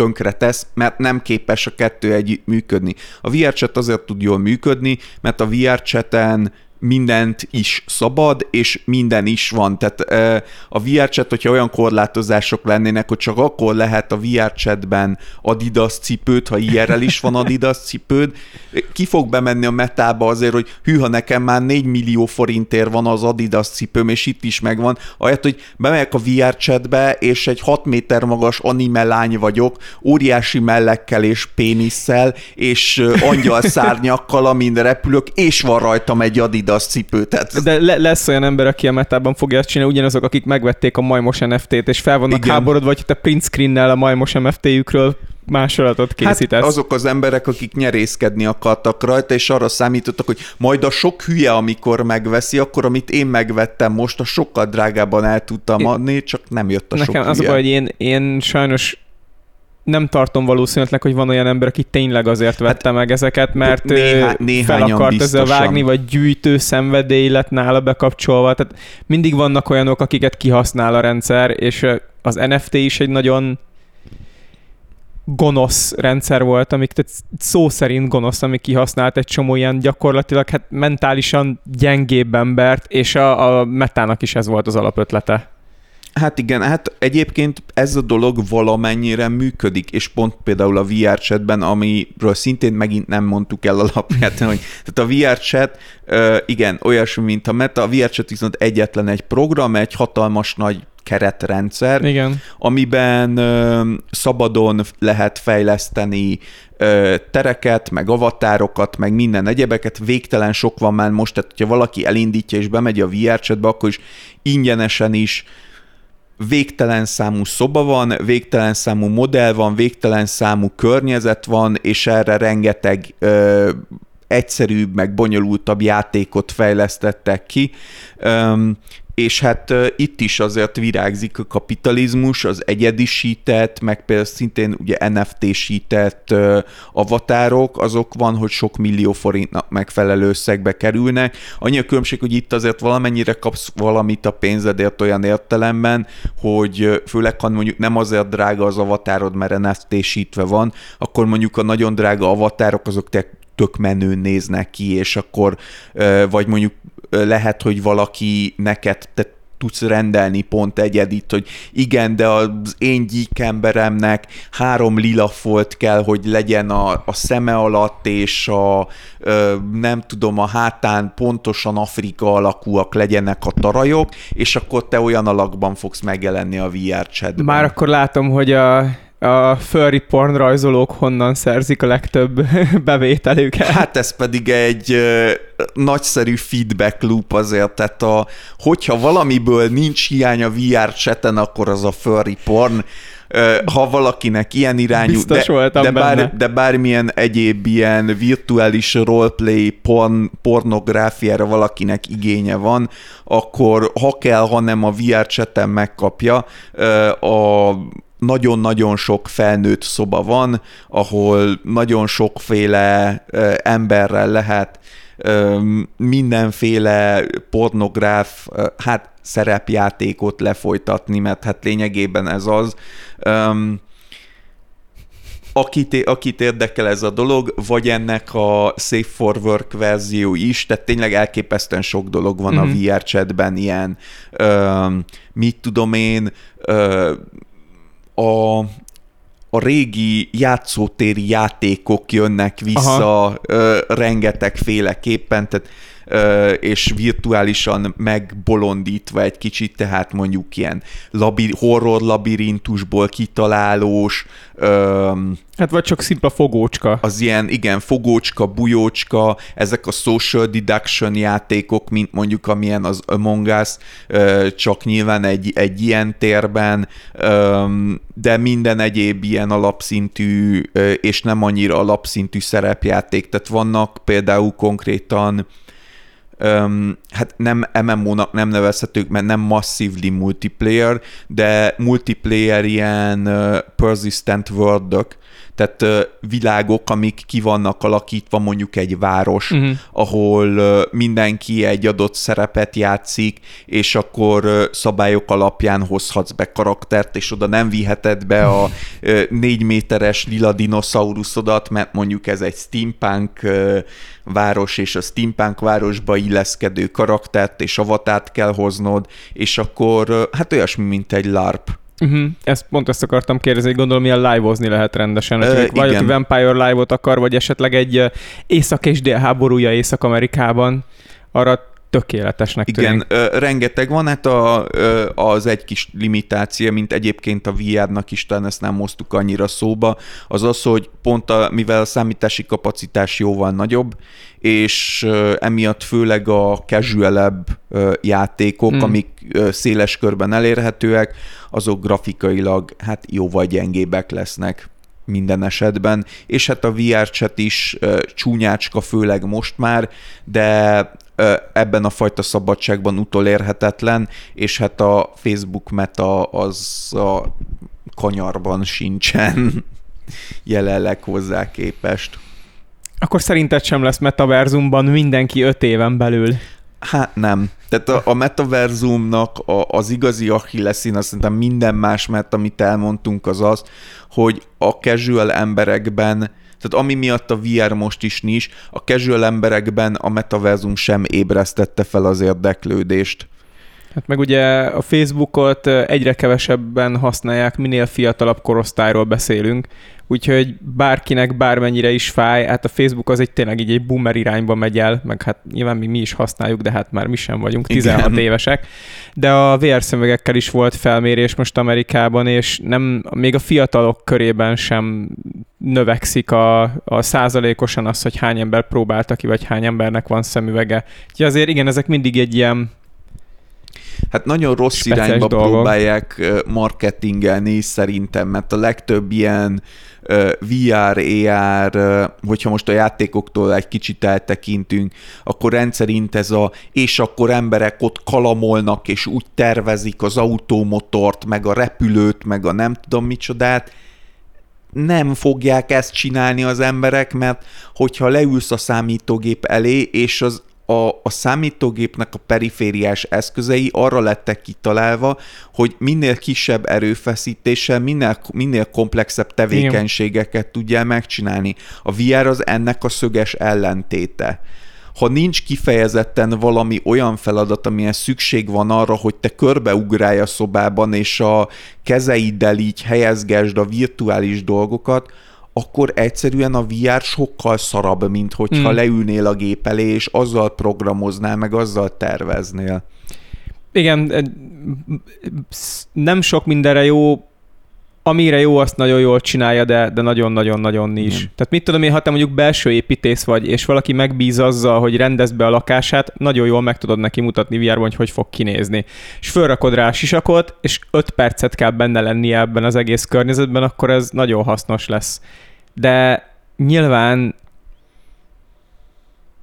tönkre tesz, mert nem képes a kettő együtt működni. A VRChat azért tud jól működni, mert a VRChat-en mindent is szabad, és minden is van. Tehát a VRChat, hogyha olyan korlátozások lennének, hogy csak akkor lehet a VRChatben Adidas cipőt, ha IRL is van Adidas cipőd, ki fog bemenni a metába azért, hogy hűha nekem már 4 millió forintért van az Adidas cipőm, és itt is megvan, ahelyett, hogy bemegyek a VRChatbe, és egy 6 méter magas anime lány vagyok, óriási mellekkel és pénisszel, és angyal szárnyakkal, amin repülök, és van rajtam egy Adidas Adidas cipő. Tehát... De le- lesz olyan ember, aki a metában fogja ezt csinálni, ugyanazok, akik megvették a majmos NFT-t, és fel vannak Igen. háborodva, vagy te print screen-nel a majmos NFT-jükről másolatot készítesz. Hát azok az emberek, akik nyerészkedni akartak rajta, és arra számítottak, hogy majd a sok hülye, amikor megveszi, akkor amit én megvettem most, a sokkal drágában el tudtam adni, csak nem jött a Nekem sok az hülye. a baj, hogy én, én sajnos nem tartom valószínűleg, hogy van olyan ember, aki tényleg azért hát vette hát, meg ezeket, mert néhá, fel akart ezzel vágni, vagy gyűjtő szenvedély lett nála bekapcsolva. Tehát mindig vannak olyanok, akiket kihasznál a rendszer, és az NFT is egy nagyon gonosz rendszer volt, amik tehát szó szerint gonosz, ami kihasznált egy csomó ilyen gyakorlatilag hát mentálisan gyengébb embert, és a, a metának is ez volt az alapötlete. Hát igen, hát egyébként ez a dolog valamennyire működik, és pont például a VR chatben, amiről szintén megint nem mondtuk el alapját, <laughs> hogy tehát a VR chat, igen, olyasmi, mint a Meta, a VR chat viszont egyetlen egy program, egy hatalmas nagy keretrendszer, Igen. amiben ö, szabadon lehet fejleszteni ö, tereket, meg avatárokat, meg minden egyebeket, végtelen sok van már most, tehát hogyha valaki elindítja és bemegy a VR chatbe, akkor is ingyenesen is végtelen számú szoba van, végtelen számú modell van, végtelen számú környezet van, és erre rengeteg ö, egyszerűbb, meg bonyolultabb játékot fejlesztettek ki. Öm, és hát itt is azért virágzik a kapitalizmus, az egyedisített, meg például szintén ugye NFT-sített avatárok, azok van, hogy sok millió forintnak megfelelő összegbe kerülnek. Annyi a különbség, hogy itt azért valamennyire kapsz valamit a pénzedért olyan értelemben, hogy főleg, ha mondjuk nem azért drága az avatárod, mert NFT-sítve van, akkor mondjuk a nagyon drága avatárok azok tök menőn néznek ki, és akkor vagy mondjuk lehet, hogy valaki neked te tudsz rendelni pont egyedit, hogy igen, de az én gyík emberemnek három lila folt kell, hogy legyen a, a szeme alatt, és a ö, nem tudom, a hátán pontosan Afrika alakúak legyenek a tarajok, és akkor te olyan alakban fogsz megjelenni a VR chatben. Már akkor látom, hogy a a furry porn rajzolók honnan szerzik a legtöbb <laughs> bevételüket. Hát ez pedig egy ö, nagyszerű feedback loop azért, tehát a, hogyha valamiből nincs hiány a VR chaten, akkor az a furry porn, ha valakinek ilyen irányú, Biztos de, de, bár, de bármilyen egyéb ilyen virtuális roleplay porn, pornográfiára valakinek igénye van, akkor ha kell, ha nem a VR chaten megkapja, a nagyon-nagyon sok felnőtt szoba van, ahol nagyon sokféle emberrel lehet mindenféle pornográf, hát szerepjátékot lefolytatni, mert hát lényegében ez az. Akit, akit érdekel ez a dolog, vagy ennek a Safe for Work verzió is, tehát tényleg elképesztően sok dolog van mm-hmm. a mhm. VR chatben, ilyen, mit tudom én, a, a régi játszótéri játékok jönnek vissza ö, rengeteg féleképpen, tehát és virtuálisan megbolondítva egy kicsit, tehát mondjuk ilyen labir- horror labirintusból kitalálós. Hát vagy csak szimpla fogócska. Az ilyen, igen, fogócska, bujócska, ezek a social deduction játékok, mint mondjuk amilyen az Among Us, csak nyilván egy, egy ilyen térben, de minden egyéb ilyen alapszintű és nem annyira alapszintű szerepjáték, tehát vannak például konkrétan um, hát nem MMO-nak nem nevezhetők, mert nem massively multiplayer, de multiplayer ilyen persistent world tehát világok, amik ki vannak alakítva, mondjuk egy város, uh-huh. ahol mindenki egy adott szerepet játszik, és akkor szabályok alapján hozhatsz be karaktert, és oda nem viheted be a négy méteres lila dinoszauruszodat, mert mondjuk ez egy steampunk város, és a steampunk városba illeszkedő karaktert és avatát kell hoznod, és akkor hát olyasmi, mint egy LARP Uh-huh. Ezt pont ezt akartam kérdezni, gondolom, milyen live-ozni lehet rendesen. Ö, vagy aki Vampire Live-ot akar, vagy esetleg egy észak és dél háborúja Észak-Amerikában, arra tökéletesnek Igen, ö, rengeteg van, hát a, ö, az egy kis limitáció, mint egyébként a VR-nak is, talán ezt nem moztuk annyira szóba, az az, hogy pont a, mivel a számítási kapacitás jóval nagyobb, és ö, emiatt főleg a casualebb ö, játékok, hmm. amik ö, széles körben elérhetőek, azok grafikailag hát jóval gyengébbek lesznek minden esetben, és hát a VR chat is ö, csúnyácska, főleg most már, de ebben a fajta szabadságban utolérhetetlen, és hát a Facebook meta az a kanyarban sincsen <laughs> jelenleg hozzá képest. Akkor szerinted sem lesz metaverzumban mindenki öt éven belül? Hát nem. Tehát a, a metaverzumnak a, az igazi achilleszín, azt szerintem minden más, mert amit elmondtunk, az az, hogy a casual emberekben tehát ami miatt a VR most is nincs, a casual emberekben a metaverzum sem ébresztette fel az érdeklődést. Hát meg ugye a Facebookot egyre kevesebben használják, minél fiatalabb korosztályról beszélünk, úgyhogy bárkinek bármennyire is fáj, hát a Facebook az egy tényleg így egy boomer irányba megy el, meg hát nyilván mi, mi is használjuk, de hát már mi sem vagyunk 16 Igen. évesek. De a VR szemüvegekkel is volt felmérés most Amerikában, és nem, még a fiatalok körében sem növekszik a, a százalékosan az, hogy hány ember próbálta ki, vagy hány embernek van szemüvege. Úgyhogy azért igen, ezek mindig egy ilyen Hát nagyon rossz irányba dolgok. próbálják marketingelni szerintem, mert a legtöbb ilyen VR, AR, hogyha most a játékoktól egy kicsit eltekintünk, akkor rendszerint ez a, és akkor emberek ott kalamolnak, és úgy tervezik az automotort, meg a repülőt, meg a nem tudom micsodát, nem fogják ezt csinálni az emberek, mert hogyha leülsz a számítógép elé, és az a, a számítógépnek a perifériás eszközei arra lettek kitalálva, hogy minél kisebb erőfeszítéssel, minél, minél komplexebb tevékenységeket tudjál megcsinálni. A VR az ennek a szöges ellentéte ha nincs kifejezetten valami olyan feladat, amilyen szükség van arra, hogy te körbeugrálj a szobában, és a kezeiddel így helyezgesd a virtuális dolgokat, akkor egyszerűen a VR sokkal szarabb, mint hogyha hmm. leülnél a gép elé, és azzal programoznál, meg azzal terveznél. Igen, nem sok mindenre jó amire jó, azt nagyon jól csinálja, de, de nagyon-nagyon-nagyon is. Igen. Tehát mit tudom én, ha te mondjuk belső építész vagy, és valaki megbíz azzal, hogy rendez be a lakását, nagyon jól meg tudod neki mutatni vr hogy hogy fog kinézni. És fölrakod rá a sisakot, és 5 percet kell benne lennie ebben az egész környezetben, akkor ez nagyon hasznos lesz. De nyilván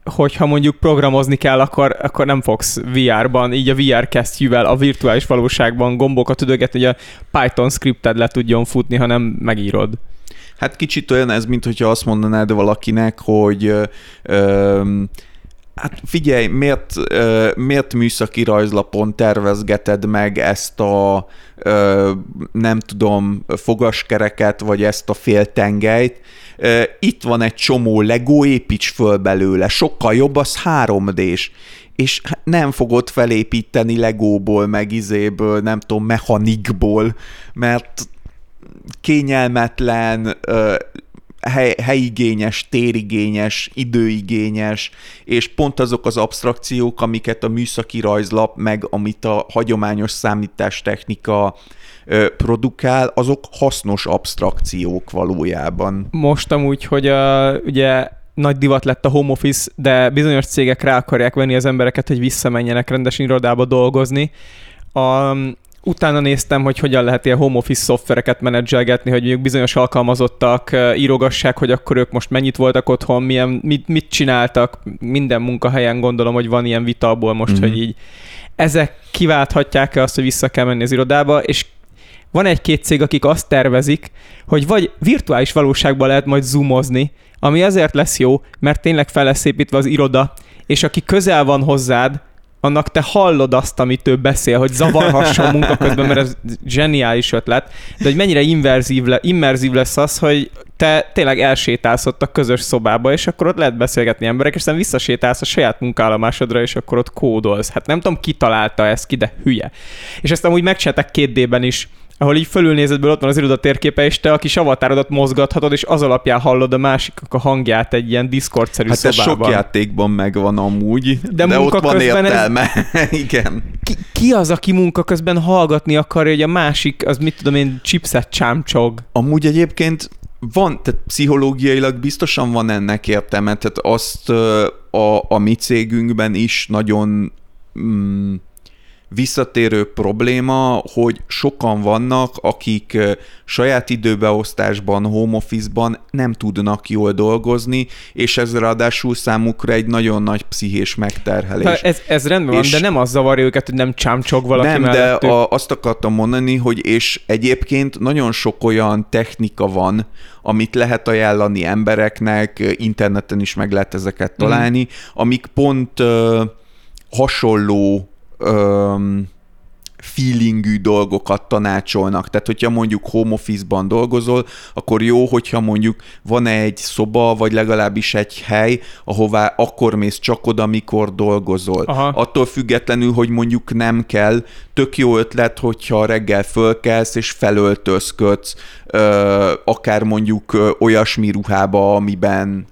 hogyha mondjuk programozni kell, akkor, akkor nem fogsz VR-ban, így a VR kesztyűvel, a virtuális valóságban gombokat üdögetni, hogy a Python scripted le tudjon futni, hanem megírod. Hát kicsit olyan ez, mint hogyha azt mondanád valakinek, hogy ö, ö, Hát figyelj, miért, miért műszaki rajzlapon tervezgeted meg ezt a nem tudom, fogaskereket, vagy ezt a féltengelyt, itt van egy csomó Lego, építs föl belőle, sokkal jobb, az 3D-s és nem fogod felépíteni Legóból, meg izéből, nem tudom, mechanikból, mert kényelmetlen, hely, helyigényes, térigényes, időigényes, és pont azok az abstrakciók, amiket a műszaki rajzlap, meg amit a hagyományos számítástechnika produkál, azok hasznos abstrakciók valójában. Most amúgy, hogy a, ugye nagy divat lett a home office, de bizonyos cégek rá akarják venni az embereket, hogy visszamenjenek rendes irodába dolgozni. A, utána néztem, hogy hogyan lehet ilyen home office szoftvereket menedzselgetni, hogy mondjuk bizonyos alkalmazottak írogassák, hogy akkor ők most mennyit voltak otthon, milyen, mit, mit csináltak, minden munkahelyen gondolom, hogy van ilyen vita abból most, mm-hmm. hogy így ezek kiválthatják-e azt, hogy vissza kell menni az irodába, és van egy-két cég, akik azt tervezik, hogy vagy virtuális valóságban lehet majd zoomozni, ami azért lesz jó, mert tényleg fel lesz építve az iroda, és aki közel van hozzád, annak te hallod azt, amit ő beszél, hogy zavarhasson munka közben, mert ez zseniális ötlet, de hogy mennyire immerzív, le, immerzív lesz az, hogy te tényleg elsétálsz ott a közös szobába, és akkor ott lehet beszélgetni emberek, és aztán visszasétálsz a saját munkállomásodra, és akkor ott kódolsz. Hát nem tudom, ki találta ezt ki, de hülye. És ezt amúgy megcsináltak két D-ben is, ahol így fölülnézetből ott van az iroda térképe, és te a kis avatárodat mozgathatod, és az alapján hallod a másikak a hangját egy ilyen Discord-szerű hát szobában. Hát sok játékban megvan amúgy, de, de ott van értelme. Ez... <laughs> Igen. Ki, ki, az, aki munka közben hallgatni akarja, hogy a másik, az mit tudom én, chipset csámcsog? Amúgy egyébként van, tehát pszichológiailag biztosan van ennek értelme, tehát azt a, a mi cégünkben is nagyon mm, visszatérő probléma, hogy sokan vannak, akik saját időbeosztásban, home office-ban nem tudnak jól dolgozni, és ez ráadásul számukra egy nagyon nagy pszichés megterhelés. ez, ez rendben és van, de nem az zavarja őket, hogy nem csámcsog valaki Nem, mellettük. de a, azt akartam mondani, hogy és egyébként nagyon sok olyan technika van, amit lehet ajánlani embereknek, interneten is meg lehet ezeket találni, mm. amik pont uh, hasonló öm, feelingű dolgokat tanácsolnak. Tehát, hogyha mondjuk home office-ban dolgozol, akkor jó, hogyha mondjuk van egy szoba, vagy legalábbis egy hely, ahová akkor mész csak oda, mikor dolgozol. Aha. Attól függetlenül, hogy mondjuk nem kell, tök jó ötlet, hogyha reggel fölkelsz és felöltözködsz, akár mondjuk olyasmi ruhába, amiben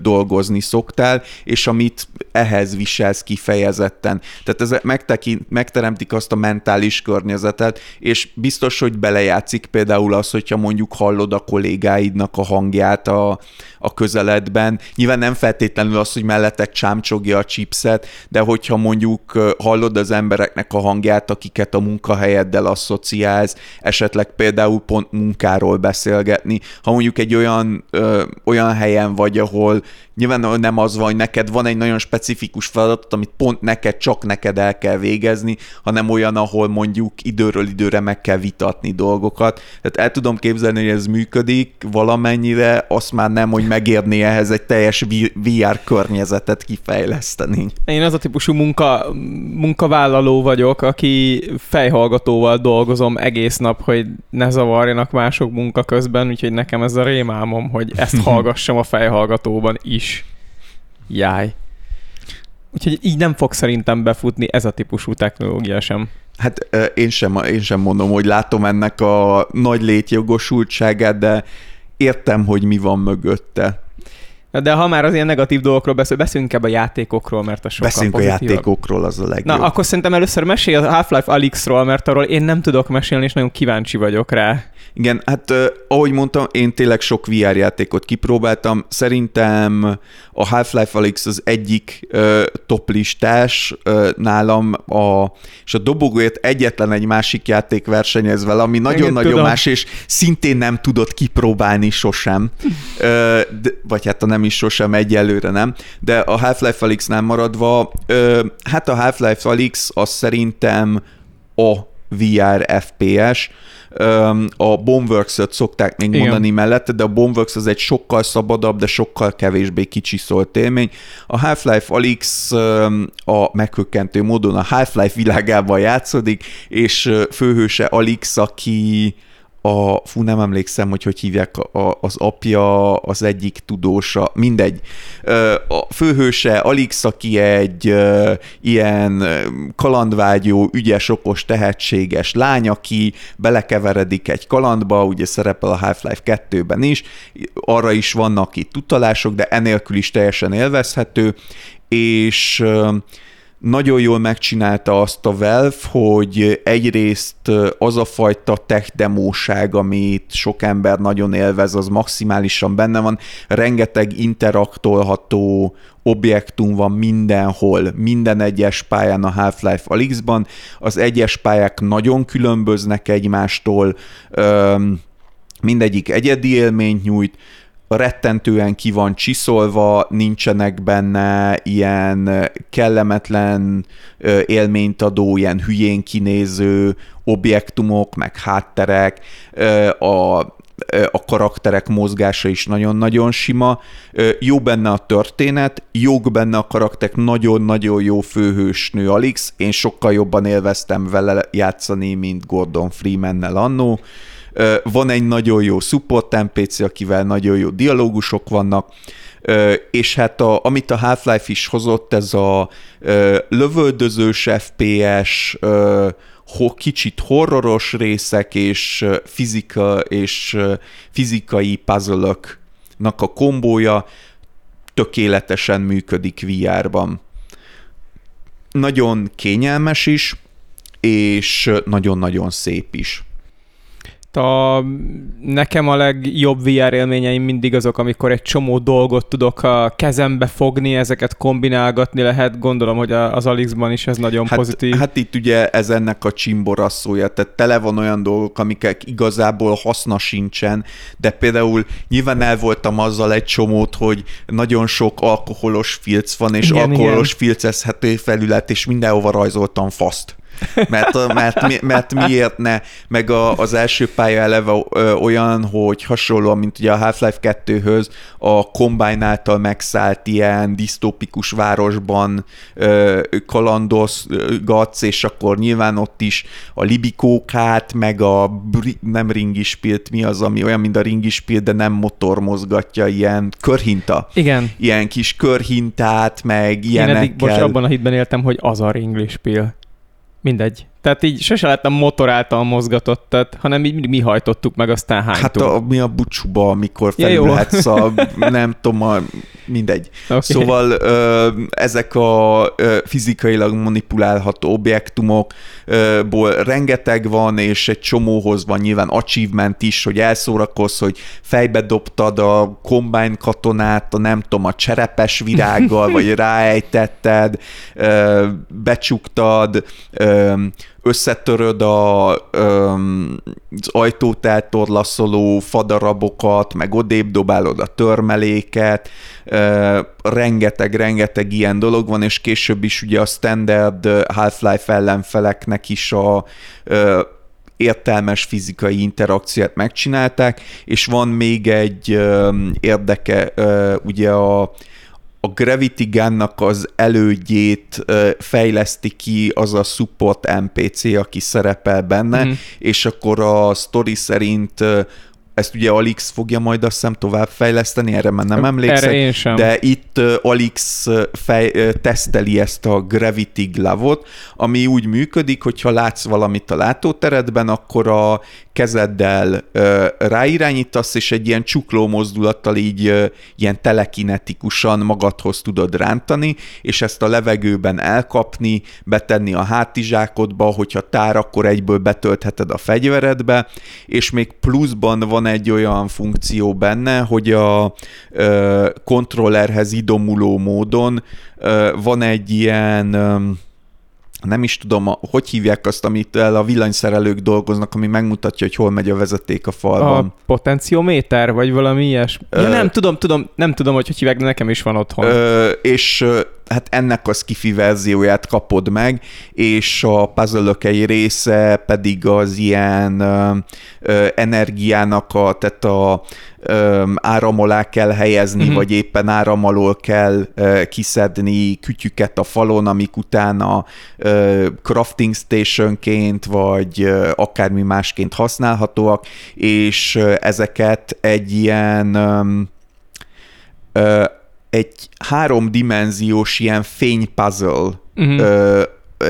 dolgozni szoktál, és amit ehhez viselsz kifejezetten. Tehát ez megtekint, megteremtik azt a mentális környezetet, és biztos, hogy belejátszik például az, hogyha mondjuk hallod a kollégáidnak a hangját a, a közeledben. Nyilván nem feltétlenül az, hogy melletted csámcsogja a chipset, de hogyha mondjuk hallod az embereknek a hangját, akiket a munkahelyeddel asszociálsz, esetleg például pont munkáról beszélgetni, ha mondjuk egy olyan, ö, olyan helyen vagy, ahol nyilván nem az van, hogy neked van egy nagyon specifikus feladat, amit pont neked, csak neked el kell végezni, hanem olyan, ahol mondjuk időről időre meg kell vitatni dolgokat. Tehát el tudom képzelni, hogy ez működik valamennyire, azt már nem, hogy megérni ehhez egy teljes VR környezetet kifejleszteni. Én az a típusú munka, munkavállaló vagyok, aki fejhallgatóval dolgozom egész nap, hogy ne zavarjanak mások munka közben, úgyhogy nekem ez a rémálmom, hogy ezt <laughs> hallgassam a fejhallgatóban is. Jáj. Úgyhogy így nem fog szerintem befutni ez a típusú technológia sem. Hát én sem, én sem mondom, hogy látom ennek a nagy létjogosultságát, de értem, hogy mi van mögötte. De ha már az ilyen negatív dolgokról beszél, beszéljünk ebbe a játékokról, mert a sokkal Beszéljünk pozitívabb. a játékokról, az a legjobb. Na, akkor szerintem először mesélj a Half-Life Alyx-ról, mert arról én nem tudok mesélni, és nagyon kíváncsi vagyok rá. Igen, hát ahogy mondtam, én tényleg sok VR játékot kipróbáltam. Szerintem a Half-Life Alyx az egyik uh, top listás uh, nálam, a, és a dobogóért egyetlen egy másik játék versenyez vele, ami nagyon-nagyon más, és szintén nem tudott kipróbálni sosem. <laughs> uh, de, vagy hát a nem is sosem, egyelőre nem. De a Half-Life Alyx-nál maradva, uh, hát a Half-Life Alyx az szerintem a VR FPS. A Bombworks-öt szokták még Igen. mondani mellette, de a Bombworks az egy sokkal szabadabb, de sokkal kevésbé kicsisolt élmény. A Half-Life Alyx a meghökkentő módon a Half-Life világában játszódik, és főhőse Alyx, aki a, fú, nem emlékszem, hogy hogy hívják a, az apja, az egyik tudósa, mindegy. A főhőse Alix, aki egy ilyen kalandvágyó, ügyes, okos, tehetséges lány, aki belekeveredik egy kalandba, ugye szerepel a Half-Life 2-ben is, arra is vannak itt utalások, de enélkül is teljesen élvezhető, és nagyon jól megcsinálta azt a Valve, hogy egyrészt az a fajta tech demóság, amit sok ember nagyon élvez, az maximálisan benne van. Rengeteg interaktolható objektum van mindenhol, minden egyes pályán a Half-Life Alyx-ban. Az egyes pályák nagyon különböznek egymástól, mindegyik egyedi élményt nyújt, rettentően ki van csiszolva, nincsenek benne ilyen kellemetlen élményt adó, ilyen hülyén kinéző objektumok, meg hátterek, a a karakterek mozgása is nagyon-nagyon sima. Jó benne a történet, jók benne a karakterek, nagyon-nagyon jó főhősnő Alix, én sokkal jobban élveztem vele játszani, mint Gordon Freeman-nel annó. Van egy nagyon jó support NPC, akivel nagyon jó dialógusok vannak, és hát a, amit a Half-Life is hozott, ez a lövöldözős FPS, kicsit horroros részek és fizika és fizikai puzzle a kombója tökéletesen működik VR-ban. Nagyon kényelmes is, és nagyon-nagyon szép is a, nekem a legjobb VR élményeim mindig azok, amikor egy csomó dolgot tudok a kezembe fogni, ezeket kombinálgatni lehet. Gondolom, hogy az Alixban is ez nagyon hát, pozitív. Hát itt ugye ez ennek a csimborasszója, tehát tele van olyan dolgok, amiket igazából haszna sincsen, de például nyilván el voltam azzal egy csomót, hogy nagyon sok alkoholos filc van, és igen, alkoholos igen. filcezhető felület, és mindenhova rajzoltam faszt. Mert, mert, mert miért ne? Meg a, az első pálya eleve olyan, hogy hasonlóan, mint ugye a Half-Life 2-höz, a Combine által megszállt ilyen disztópikus városban kalandozgatsz, és akkor nyilván ott is a libikókát, meg a nem ringispilt, mi az, ami olyan, mint a ringispilt, de nem motor mozgatja, ilyen körhinta. Igen. Ilyen kis körhintát, meg ilyenekkel. Én eddig most abban a hitben éltem, hogy az a ringispil. Mindegy. Tehát így sose lettem motor által mozgatottat, hanem így mi hajtottuk meg, aztán hánytunk. Hát a, mi a bucsúba, amikor felülhetsz ja, a, <laughs> nem tudom, a, mindegy. Okay. Szóval ö, ezek a ö, fizikailag manipulálható objektumokból rengeteg van, és egy csomóhoz van nyilván achievement is, hogy elszórakozz, hogy fejbe dobtad a combine katonát, a nem tudom, a cserepes virággal, vagy <laughs> ráejtetted, ö, becsuktad, ö, összetöröd a, az ajtót eltorlaszoló fadarabokat, meg odébb dobálod a törmeléket, rengeteg-rengeteg ilyen dolog van, és később is ugye a standard Half-Life ellenfeleknek is a értelmes fizikai interakciót megcsinálták, és van még egy érdeke, ugye a a Gravity Gun-nak az elődjét fejleszti ki az a support NPC, aki szerepel benne, mm. és akkor a story szerint ezt ugye Alix fogja majd azt hiszem tovább fejleszteni, erre már nem emlékszem, én sem. de itt Alix fej, teszteli ezt a Gravity Glove-ot, ami úgy működik, hogyha látsz valamit a látóteredben, akkor a kezeddel ö, ráirányítasz, és egy ilyen csukló mozdulattal így ö, ilyen telekinetikusan magadhoz tudod rántani, és ezt a levegőben elkapni, betenni a hátizsákodba, hogyha tár, akkor egyből betöltheted a fegyveredbe, és még pluszban van egy olyan funkció benne, hogy a ö, kontrollerhez idomuló módon ö, van egy ilyen ö, nem is tudom, hogy hívják azt, amit el a villanyszerelők dolgoznak, ami megmutatja, hogy hol megy a vezeték a falban. A potenciométer, vagy valami ilyes. Ö... Ja, nem tudom, tudom, nem tudom, hogy hogy hívják, de nekem is van otthon. Ö, és hát ennek a skifi verzióját kapod meg, és a puzzle egy része pedig az ilyen ö, ö, energiának a, tehát a ö, áram alá kell helyezni, uh-huh. vagy éppen áram alól kell ö, kiszedni kütyüket a falon, amik utána ö, crafting stationként, vagy ö, akármi másként használhatóak, és ö, ezeket egy ilyen ö, ö, egy háromdimenziós ilyen fénypuzzle uh-huh. ö,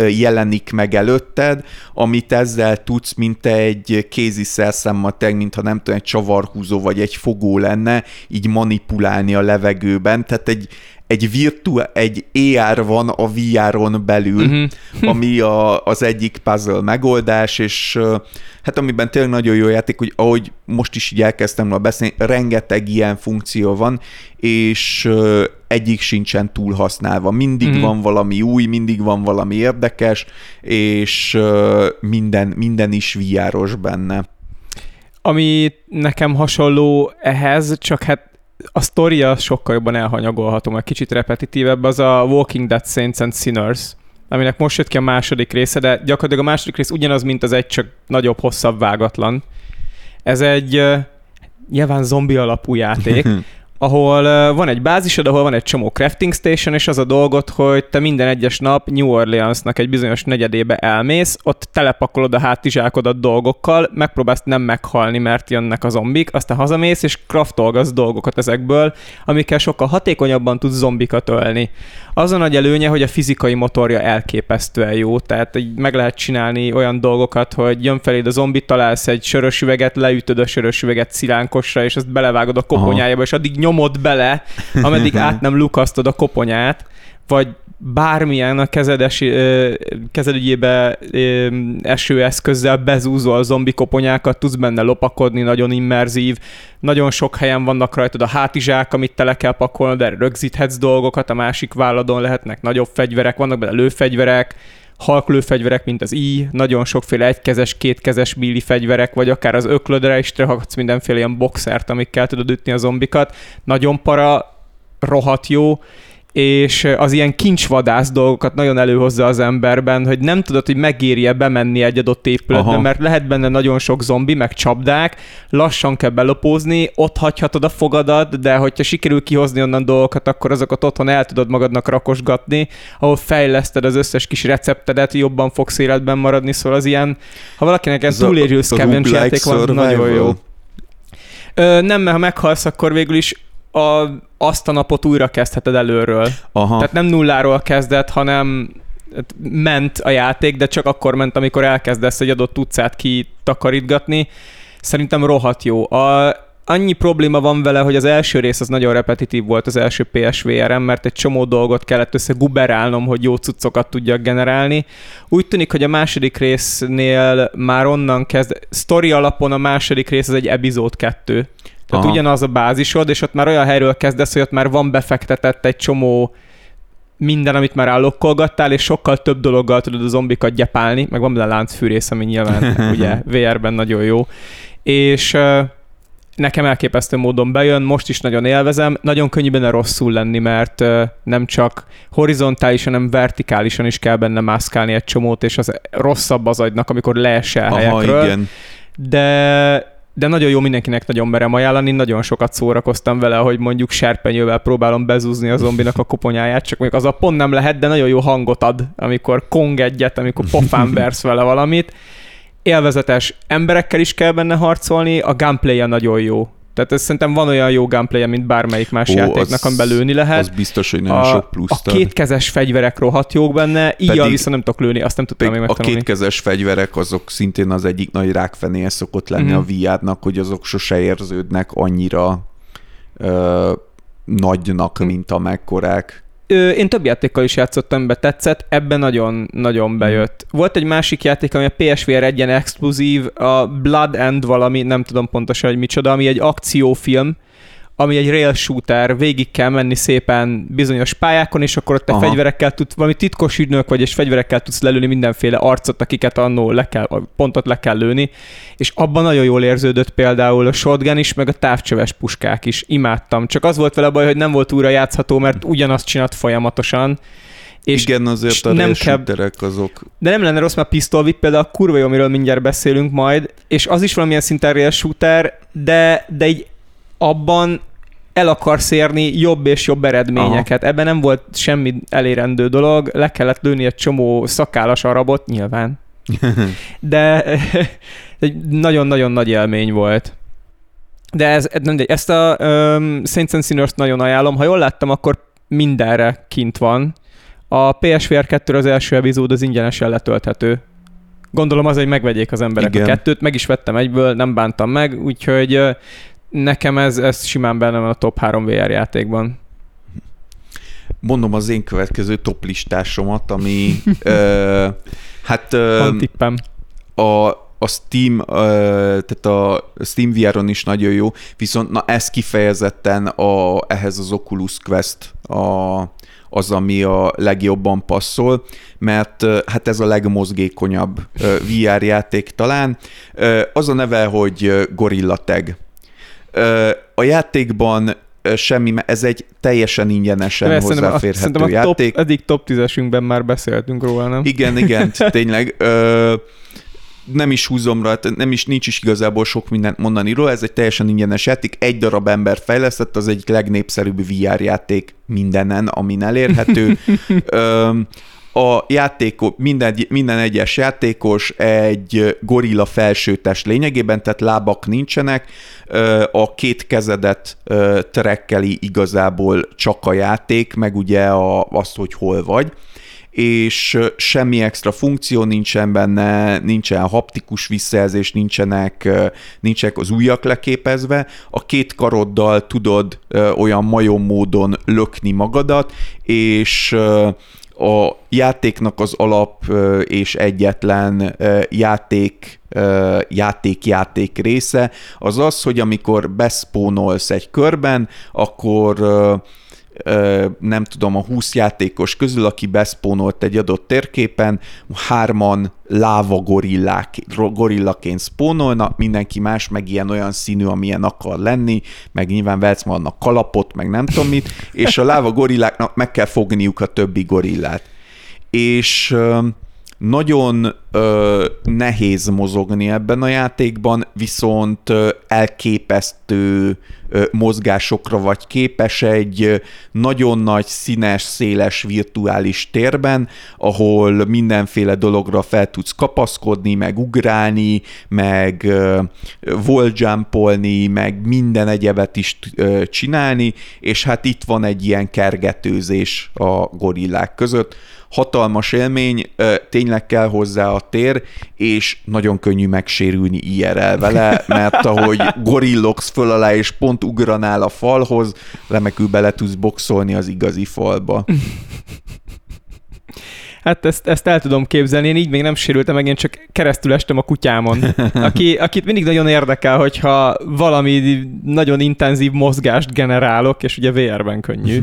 jelenik meg előtted, amit ezzel tudsz, mint egy kézi szerszámmateg, mintha nem tudom, egy csavarhúzó vagy egy fogó lenne, így manipulálni a levegőben, tehát egy, egy virtuál, egy AR van a VR-on belül, uh-huh. ami a, az egyik puzzle megoldás, és hát amiben tényleg nagyon jó játék, hogy ahogy most is így elkezdtem a beszélni, rengeteg ilyen funkció van, és egyik sincsen túl használva. Mindig uh-huh. van valami új, mindig van valami érdekes, és minden, minden is viáros benne. Ami nekem hasonló ehhez, csak hát a sztoria sokkal jobban elhanyagolható, egy kicsit repetitívebb, az a Walking Dead Saints and Sinners, aminek most jött ki a második része, de gyakorlatilag a második rész ugyanaz, mint az egy, csak nagyobb, hosszabb, vágatlan. Ez egy nyilván zombi alapú játék, <laughs> ahol van egy bázisod, ahol van egy csomó crafting station, és az a dolgot, hogy te minden egyes nap New Orleansnak egy bizonyos negyedébe elmész, ott telepakolod a hátizsákodat dolgokkal, megpróbálsz nem meghalni, mert jönnek a zombik, aztán hazamész, és craftolgatsz dolgokat ezekből, amikkel sokkal hatékonyabban tudsz zombikat ölni. Az a nagy előnye, hogy a fizikai motorja elképesztően jó, tehát így meg lehet csinálni olyan dolgokat, hogy jön feléd a zombi, találsz egy sörös üveget, leütöd a sörös üveget szilánkosra, és azt belevágod a koponyájába, és addig nyomod bele, ameddig <laughs> át nem lukasztod a koponyát, vagy bármilyen a kezedes, kezedügyébe esőeszközzel bezúzol zombi koponyákat, tudsz benne lopakodni, nagyon immerzív, nagyon sok helyen vannak rajtad a hátizsák, amit tele kell pakolni, de rögzíthetsz dolgokat, a másik válladon lehetnek nagyobb fegyverek, vannak benne lőfegyverek, halklőfegyverek, mint az I, nagyon sokféle egykezes, kétkezes milli fegyverek, vagy akár az öklödre is trehaksz mindenféle ilyen boxert, amikkel tudod ütni a zombikat. Nagyon para, rohadt jó, és az ilyen kincsvadász dolgokat nagyon előhozza az emberben, hogy nem tudod, hogy megéri-e bemenni egy adott épületbe, Aha. mert lehet benne nagyon sok zombi, meg csapdák, lassan kell belopózni, ott hagyhatod a fogadat, de hogyha sikerül kihozni onnan dolgokat, akkor azokat otthon el tudod magadnak rakosgatni, ahol fejleszted az összes kis receptedet, jobban fogsz életben maradni, szóval az ilyen, ha valakinek ez túlérő scavenge játék van, nagyon jó. Ö, nem, mert ha meghalsz, akkor végül is a, azt a napot újra kezdheted előről. Aha. Tehát nem nulláról kezdett, hanem hát ment a játék, de csak akkor ment, amikor elkezdesz egy adott utcát kitakarítgatni. Szerintem rohadt jó. A, annyi probléma van vele, hogy az első rész az nagyon repetitív volt az első PSVR-en, mert egy csomó dolgot kellett össze guberálnom, hogy jó cuccokat tudjak generálni. Úgy tűnik, hogy a második résznél már onnan kezd, story alapon a második rész az egy epizód 2. Tehát Aha. ugyanaz a bázisod, és ott már olyan helyről kezdesz, hogy ott már van befektetett egy csomó minden, amit már állokkolgattál, és sokkal több dologgal tudod a zombikat gyepálni, meg van benne láncfűrész, ami nyilván <laughs> ugye VR-ben nagyon jó. És nekem elképesztő módon bejön, most is nagyon élvezem, nagyon könnyű benne rosszul lenni, mert nem csak horizontálisan, hanem vertikálisan is kell benne mászkálni egy csomót, és az rosszabb az agynak, amikor leesel Aha, helyekről. Igen. De de nagyon jó mindenkinek nagyon merem ajánlani, nagyon sokat szórakoztam vele, hogy mondjuk serpenyővel próbálom bezúzni a zombinak a koponyáját, csak mondjuk az a pont nem lehet, de nagyon jó hangot ad, amikor kong egyet, amikor pofán versz vele valamit. Élvezetes emberekkel is kell benne harcolni, a gameplay nagyon jó. Tehát ez szerintem van olyan jó gameplay mint bármelyik más Ó, játéknak, amiben lőni lehet. Az biztos, hogy nagyon a, sok plusz. A kétkezes fegyverek rohadt jók benne, így viszont nem tudok lőni, azt nem tudtam még megtanulni. A kétkezes fegyverek azok szintén az egyik nagy rákfenéje szokott lenni mm-hmm. a VR-nak, hogy azok sose érződnek annyira ö, nagynak, mint amekkorák. Ö, én több játékkal is játszottam, be tetszett, ebben nagyon, nagyon mhm. bejött. Volt egy másik játék, ami a PSVR egyen exkluzív, a Blood End valami, nem tudom pontosan, hogy micsoda, ami egy akciófilm, ami egy rail shooter, végig kell menni szépen bizonyos pályákon, és akkor ott te Aha. fegyverekkel tudsz, valami titkos ügynök vagy, és fegyverekkel tudsz lelőni mindenféle arcot, akiket annó le kell, pontot le kell lőni, és abban nagyon jól érződött például a shotgun is, meg a távcsöves puskák is, imádtam. Csak az volt vele baj, hogy nem volt újra játszható, mert ugyanazt csinált folyamatosan, és Igen, azért a nem kell, azok. De nem lenne rossz, mert Pistol Whip például kurva jó, amiről mindjárt beszélünk majd, és az is valamilyen szinten rail shooter, de, de így abban el akarsz érni jobb és jobb eredményeket. Aha. Ebben nem volt semmi elérendő dolog, le kellett lőni egy csomó szakállas arabot, nyilván. <laughs> De <laughs> egy nagyon-nagyon nagy élmény volt. De ez, nem, ezt a um, Saints and Sinners nagyon ajánlom. Ha jól láttam, akkor mindenre kint van. A PSVR 2 az első epizód az ingyenesen letölthető. Gondolom az, hogy megvegyék az emberek Igen. a kettőt, meg is vettem egyből, nem bántam meg, úgyhogy Nekem ez, ez simán benne van a top 3 VR játékban. Mondom az én következő top listásomat, ami <laughs> ö, hát ö, tippem. a, a Steam, tehát a Steam VR-on is nagyon jó, viszont na ez kifejezetten a, ehhez az Oculus Quest a, az, ami a legjobban passzol, mert hát ez a legmozgékonyabb VR játék talán. Az a neve, hogy Gorilla Tag a játékban semmi, ez egy teljesen ingyenesen De hozzáférhető a játék. Top, eddig top 10-esünkben már beszéltünk róla, nem? Igen, igen, <laughs> tényleg. Ö, nem is húzom rá, nem is, nincs is igazából sok mindent mondani róla, ez egy teljesen ingyenes játék, egy darab ember fejlesztett, az egyik legnépszerűbb VR játék mindenen, amin elérhető. <laughs> Ö, a játékos, minden, minden egyes játékos egy gorilla felsőtest lényegében, tehát lábak nincsenek, a két kezedet trekkeli igazából csak a játék, meg ugye a, azt, hogy hol vagy és semmi extra funkció nincsen benne, nincsen haptikus visszajelzés, nincsenek, nincsenek az ujjak leképezve. A két karoddal tudod olyan majom módon lökni magadat, és a játéknak az alap és egyetlen játék játék-játék része az az, hogy amikor beszpónolsz egy körben, akkor nem tudom, a 20 játékos közül, aki beszpónolt egy adott térképen, hárman láva gorillák, gorillaként spónolnak, mindenki más meg ilyen olyan színű, amilyen akar lenni, meg nyilván vehetsz annak kalapot, meg nem tudom mit, és a láva gorilláknak meg kell fogniuk a többi gorillát. És nagyon ö, nehéz mozogni ebben a játékban, viszont ö, elképesztő ö, mozgásokra vagy képes egy ö, nagyon nagy, színes, széles virtuális térben, ahol mindenféle dologra fel tudsz kapaszkodni, meg ugrálni, meg ö, meg minden egyebet is ö, csinálni, és hát itt van egy ilyen kergetőzés a gorillák között, hatalmas élmény, tényleg kell hozzá a tér, és nagyon könnyű megsérülni IRL vele, mert ahogy gorillogsz föl alá, és pont ugranál a falhoz, remekül bele tudsz boxolni az igazi falba. Hát ezt, ezt el tudom képzelni, én így még nem sérültem meg, én csak keresztül estem a kutyámon, aki, akit mindig nagyon érdekel, hogyha valami nagyon intenzív mozgást generálok, és ugye VR-ben könnyű.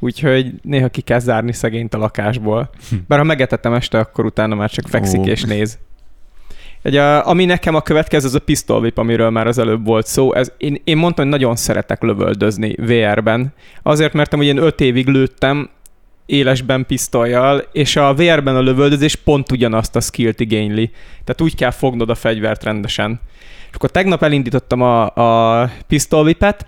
Úgyhogy néha ki kell zárni szegényt a lakásból. Hm. Bár ha megetettem este, akkor utána már csak fekszik oh. és néz. Egy, a, ami nekem a következő, az a pistol whip, amiről már az előbb volt szó. Ez, én, én mondtam, hogy nagyon szeretek lövöldözni VR-ben. Azért, mert hogy én öt évig lőttem élesben pisztolyjal, és a VR-ben a lövöldözés pont ugyanazt a skillt igényli. Tehát úgy kell fognod a fegyvert rendesen. És akkor tegnap elindítottam a, a pistol whip-et,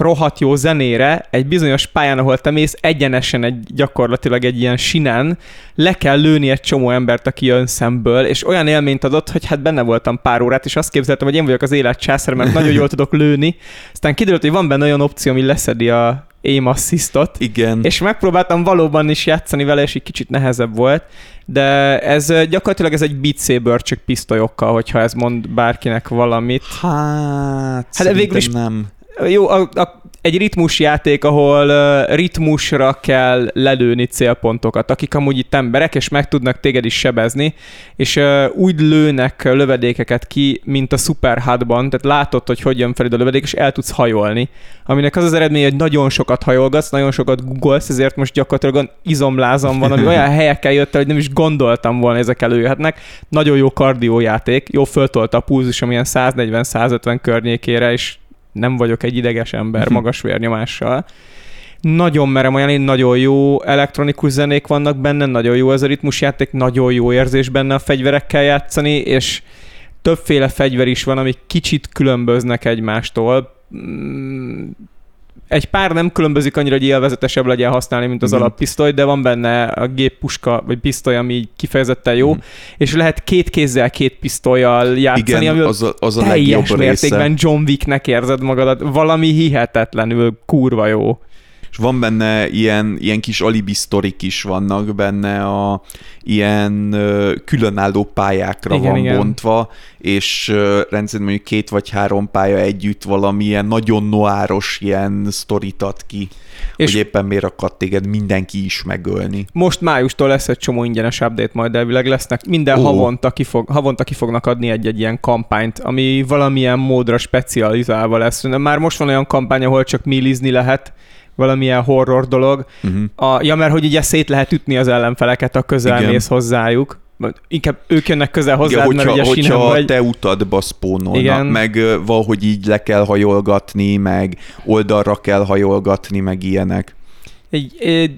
rohadt jó zenére egy bizonyos pályán, ahol te mész egyenesen egy gyakorlatilag egy ilyen sinen, le kell lőni egy csomó embert, aki jön szemből, és olyan élményt adott, hogy hát benne voltam pár órát, és azt képzeltem, hogy én vagyok az élet császár, mert nagyon jól tudok lőni. Aztán kiderült, hogy van benne olyan opció, ami leszedi a aim assistot. Igen. És megpróbáltam valóban is játszani vele, és egy kicsit nehezebb volt, de ez gyakorlatilag ez egy Beat Saber, csak pisztolyokkal, hogyha ez mond bárkinek valamit. Hát, hát végül is nem. Jó, a, a egy ritmusjáték, ahol uh, ritmusra kell lelőni célpontokat, akik amúgy itt emberek, és meg tudnak téged is sebezni, és uh, úgy lőnek lövedékeket ki, mint a Super Hard-ban, tehát látod, hogy hogy jön fel a lövedék, és el tudsz hajolni. Aminek az az eredmény, hogy nagyon sokat hajolgatsz, nagyon sokat googolsz, ezért most gyakorlatilag izomlázam van, ami olyan helyekkel jött el, hogy nem is gondoltam volna, ezek előjöhetnek. Nagyon jó kardiójáték, jó föltolta a pulzus, amilyen 140-150 környékére, és nem vagyok egy ideges ember mhm. magas vérnyomással. Nagyon merem ajánlani, nagyon jó elektronikus zenék vannak benne, nagyon jó ez a ritmusjáték, nagyon jó érzés benne a fegyverekkel játszani, és többféle fegyver is van, amik kicsit különböznek egymástól mm, egy pár nem különbözik annyira, hogy élvezetesebb legyen használni, mint az mm. alappisztoly, de van benne a géppuska, vagy pisztoly, ami így kifejezetten jó, mm. és lehet két kézzel, két pisztolyjal játszani, Igen, az a, az a teljes mértékben része. John Wicknek érzed magadat. Valami hihetetlenül kurva jó és van benne ilyen, ilyen kis alibi sztorik is vannak benne, a ilyen különálló pályákra igen, van igen. bontva, és rendszerint mondjuk két vagy három pálya együtt valamilyen nagyon noáros ilyen sztorit ad ki, és hogy éppen miért akart téged mindenki is megölni. Most májustól lesz egy csomó ingyenes update, majd elvileg lesznek. Minden oh. havonta, kifog, havonta ki fognak adni egy-egy ilyen kampányt, ami valamilyen módra specializálva lesz. Már most van olyan kampány, ahol csak millizni lehet, valamilyen horror dolog. Uh-huh. A, ja, mert hogy ugye szét lehet ütni az ellenfeleket, a közel mész hozzájuk. Inkább ők jönnek közel hozzá, Igen, hogyha, mert ugye hogyha vagy... te utadba spónolnak, Igen. meg valahogy így le kell hajolgatni, meg oldalra kell hajolgatni, meg ilyenek. Egy, egy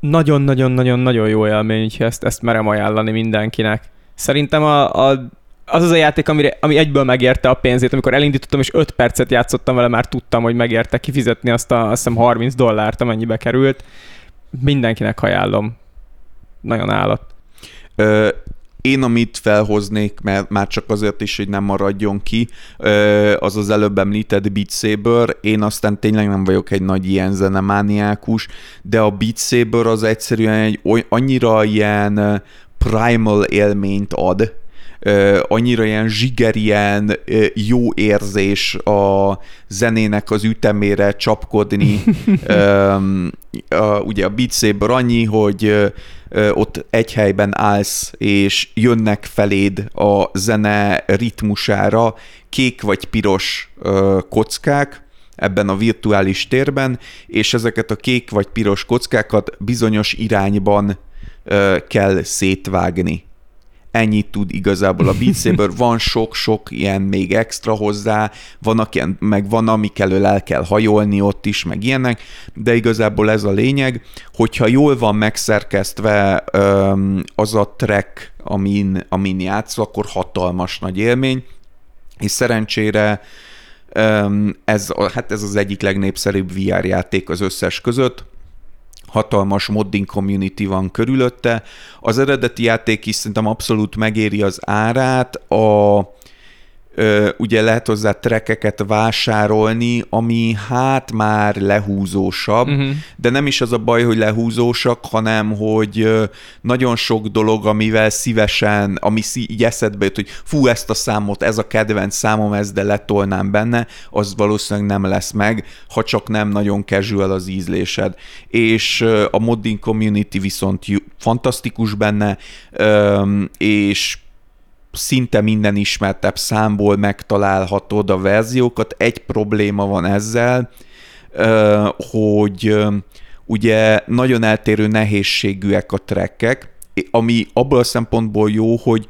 nagyon-nagyon-nagyon-nagyon jó élmény, hogy ezt, ezt merem ajánlani mindenkinek. Szerintem a, a az az a játék, amire, ami egyből megérte a pénzét, amikor elindítottam, és 5 percet játszottam vele, már tudtam, hogy megérte kifizetni azt a azt hiszem 30 dollárt, amennyibe került. Mindenkinek ajánlom. Nagyon állat. Ö, én amit felhoznék, mert már csak azért is, hogy nem maradjon ki, az az előbb említett Beat Saber. Én aztán tényleg nem vagyok egy nagy ilyen zenemániákus, de a Beat Saber az egyszerűen egy annyira ilyen primal élményt ad, annyira ilyen zsigerien jó érzés a zenének az ütemére csapkodni. <laughs> ugye a Beat Saber annyi, hogy ott egy helyben állsz, és jönnek feléd a zene ritmusára kék vagy piros kockák, ebben a virtuális térben, és ezeket a kék vagy piros kockákat bizonyos irányban kell szétvágni ennyit tud igazából a Beat Saber, <laughs> van sok-sok ilyen még extra hozzá, vannak ilyen, meg van, amik elől el kell hajolni ott is, meg ilyenek, de igazából ez a lényeg, hogyha jól van megszerkesztve az a track, amin, amin játsz, akkor hatalmas nagy élmény, és szerencsére ez, hát ez az egyik legnépszerűbb VR játék az összes között, hatalmas modding community van körülötte. Az eredeti játék is szerintem abszolút megéri az árát. A, ugye lehet hozzá trekeket vásárolni, ami hát már lehúzósabb, uh-huh. de nem is az a baj, hogy lehúzósak, hanem hogy nagyon sok dolog, amivel szívesen, ami így eszedbe jut, hogy fú, ezt a számot, ez a kedvenc számom, ez de letolnám benne, az valószínűleg nem lesz meg, ha csak nem nagyon casual az ízlésed. És a modding community viszont fantasztikus benne, és szinte minden ismertebb számból megtalálhatod a verziókat. Egy probléma van ezzel, hogy ugye nagyon eltérő nehézségűek a trekkek, ami abból a szempontból jó, hogy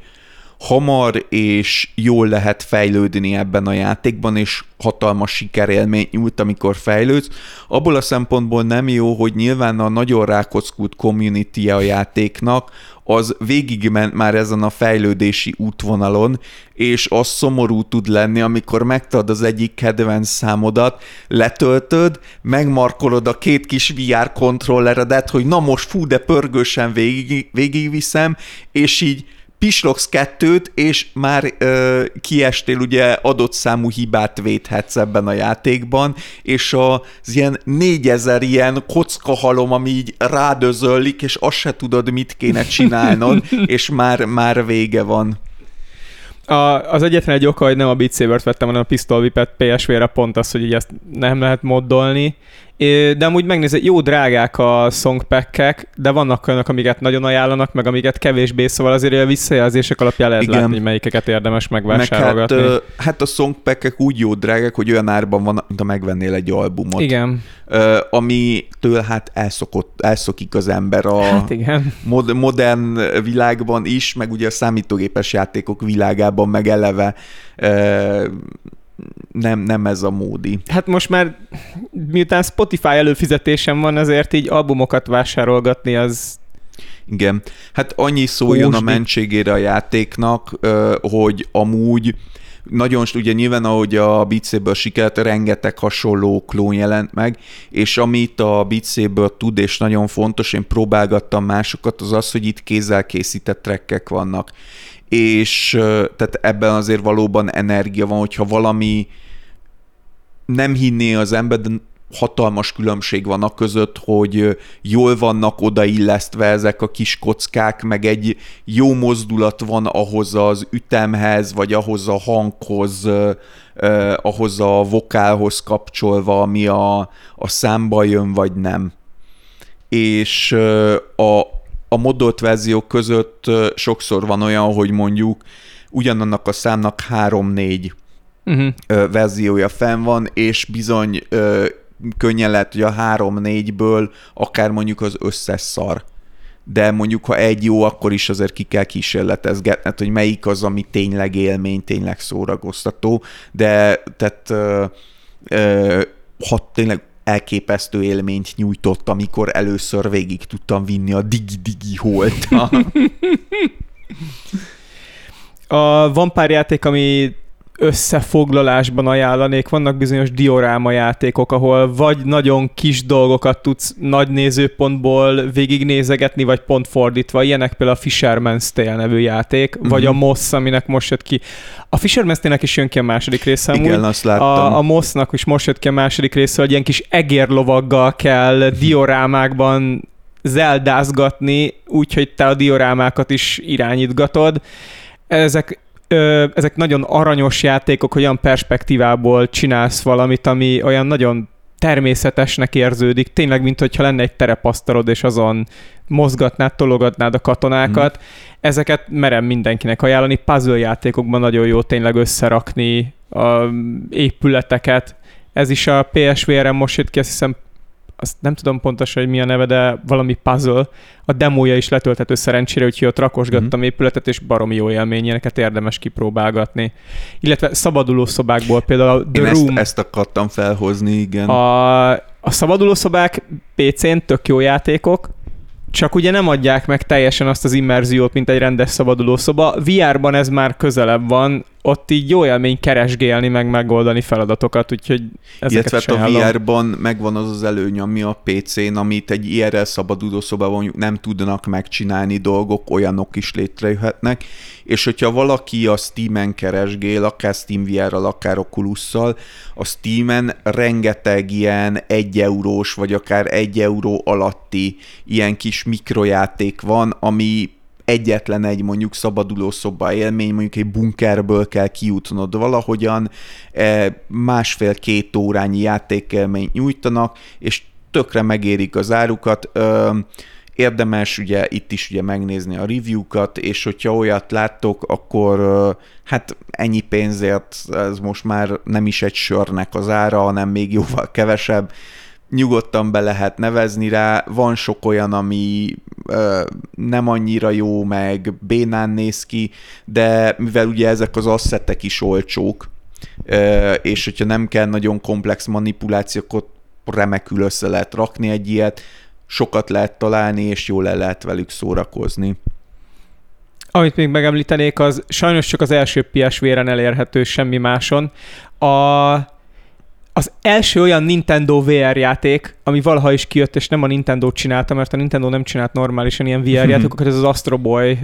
hamar és jól lehet fejlődni ebben a játékban, és hatalmas sikerélményt nyújt, amikor fejlődsz. Abból a szempontból nem jó, hogy nyilván a nagyon rákockult community a játéknak, az végigment már ezen a fejlődési útvonalon, és az szomorú tud lenni, amikor megtad az egyik kedvenc számodat, letöltöd, megmarkolod a két kis VR kontrolleredet, hogy na most fú, de pörgősen végig, végigviszem, és így pislogsz kettőt, és már ö, kiestél, ugye adott számú hibát védhetsz ebben a játékban, és az ilyen négyezer ilyen kockahalom, ami így rádözölik, és azt se tudod, mit kéne csinálnod, <laughs> és már, már vége van. A, az egyetlen egy oka, hogy nem a Beat Saber-t vettem, hanem a Pistol Whip-et PSV-re pont az, hogy így ezt nem lehet moddolni, de amúgy megnézed, jó drágák a songpackek, de vannak olyanok, amiket nagyon ajánlanak, meg amiket kevésbé, szóval azért a visszajelzések alapján lehet Igen. látni, hogy melyikeket érdemes megvásárolgatni. Meg hát, hát a songpackek úgy jó drágák, hogy olyan árban van, mint ha megvennél egy albumot. Igen. Amitől hát elszokott, elszokik az ember a hát igen. Mod- modern világban is, meg ugye a számítógépes játékok világában meg eleve nem, nem ez a módi. Hát most már miután Spotify előfizetésem van, azért így albumokat vásárolgatni az igen. Hát annyi szóljon Ósdi. a mentségére a játéknak, hogy amúgy nagyon, ugye nyilván ahogy a Beat Saber sikert, rengeteg hasonló klón jelent meg, és amit a Beat Saber tud, és nagyon fontos, én próbálgattam másokat, az az, hogy itt kézzel készített trekkek vannak. És tehát ebben azért valóban energia van, hogyha valami nem hinné az ember, de hatalmas különbség van a között, hogy jól vannak odaillesztve ezek a kis kockák, meg egy jó mozdulat van ahhoz az ütemhez, vagy ahhoz a hanghoz, eh, ahhoz a vokálhoz kapcsolva, ami a, a számba jön, vagy nem. És eh, a, a modolt verziók között sokszor van olyan, hogy mondjuk ugyanannak a számnak három-négy uh-huh. verziója fenn van, és bizony könnyen lehet, hogy a három-négyből akár mondjuk az összes szar. De mondjuk, ha egy jó, akkor is azért ki kell kísérletezgetned, hogy melyik az, ami tényleg élmény, tényleg szórakoztató. De tehát ö, ö, ha tényleg elképesztő élményt nyújtott, amikor először végig tudtam vinni a digi-digi holt. <laughs> a, van pár játék, ami összefoglalásban ajánlanék. Vannak bizonyos dioráma játékok, ahol vagy nagyon kis dolgokat tudsz nagy nézőpontból végignézegetni, vagy pont fordítva. Ilyenek például a Fisherman's Tale nevű játék, uh-huh. vagy a Moss, aminek most jött ki. A Fisherman's Tale-nek is jön ki a második része. Igen, amúgy. azt láttam. A, a Mossnak is most jött ki a második része, hogy ilyen kis egérlovaggal kell diorámákban zeldázgatni, úgyhogy te a diorámákat is irányítgatod. Ezek ö, ezek nagyon aranyos játékok, olyan perspektívából csinálsz valamit, ami olyan nagyon természetesnek érződik, tényleg, mint hogyha lenne egy terepasztalod, és azon mozgatnád, tologatnád a katonákat. Mm. Ezeket merem mindenkinek ajánlani. Puzzle játékokban nagyon jó tényleg összerakni a épületeket. Ez is a PSVR-en most jött ki, azt hiszem azt nem tudom pontosan, hogy mi a neve, de valami puzzle. A demója is letölthető szerencsére, úgyhogy ott rakosgattam mm-hmm. épületet, és baromi jó élmény, ilyeneket érdemes kipróbálgatni. Illetve szabaduló szobákból például a The Én Room. Ezt, ezt akartam felhozni, igen. A, a szabaduló szobák PC-n tök jó játékok, csak ugye nem adják meg teljesen azt az immerziót, mint egy rendes szabaduló szoba. VR-ban ez már közelebb van, ott így jó élmény keresgélni, meg megoldani feladatokat, úgyhogy ezeket Illetve hát a VR-ban megvan az az előny, ami a PC-n, amit egy IRL szabaduló szobában nem tudnak megcsinálni dolgok, olyanok is létrejöhetnek, és hogyha valaki a Steam-en keresgél, akár Steam VR-ral, akár Oculus-szal, a Steam-en rengeteg ilyen egy eurós, vagy akár egy euró alatti ilyen kis mikrojáték van, ami egyetlen egy mondjuk szabaduló szoba élmény, mondjuk egy bunkerből kell kijutnod valahogyan, e, másfél-két órányi játékélményt nyújtanak, és tökre megérik az árukat. Érdemes ugye itt is ugye megnézni a review-kat, és hogyha olyat láttok, akkor hát ennyi pénzért ez most már nem is egy sörnek az ára, hanem még jóval kevesebb nyugodtan be lehet nevezni rá. Van sok olyan, ami nem annyira jó, meg bénán néz ki, de mivel ugye ezek az asszettek is olcsók, és hogyha nem kell nagyon komplex manipulációkat remekül össze lehet rakni egy ilyet, sokat lehet találni, és jól le lehet velük szórakozni. Amit még megemlítenék, az sajnos csak az első PSV-ren elérhető, semmi máson. A az első olyan Nintendo VR játék, ami valaha is kijött, és nem a Nintendo csinálta, mert a Nintendo nem csinált normálisan ilyen VR játékokat, ez az Astro Boy uh,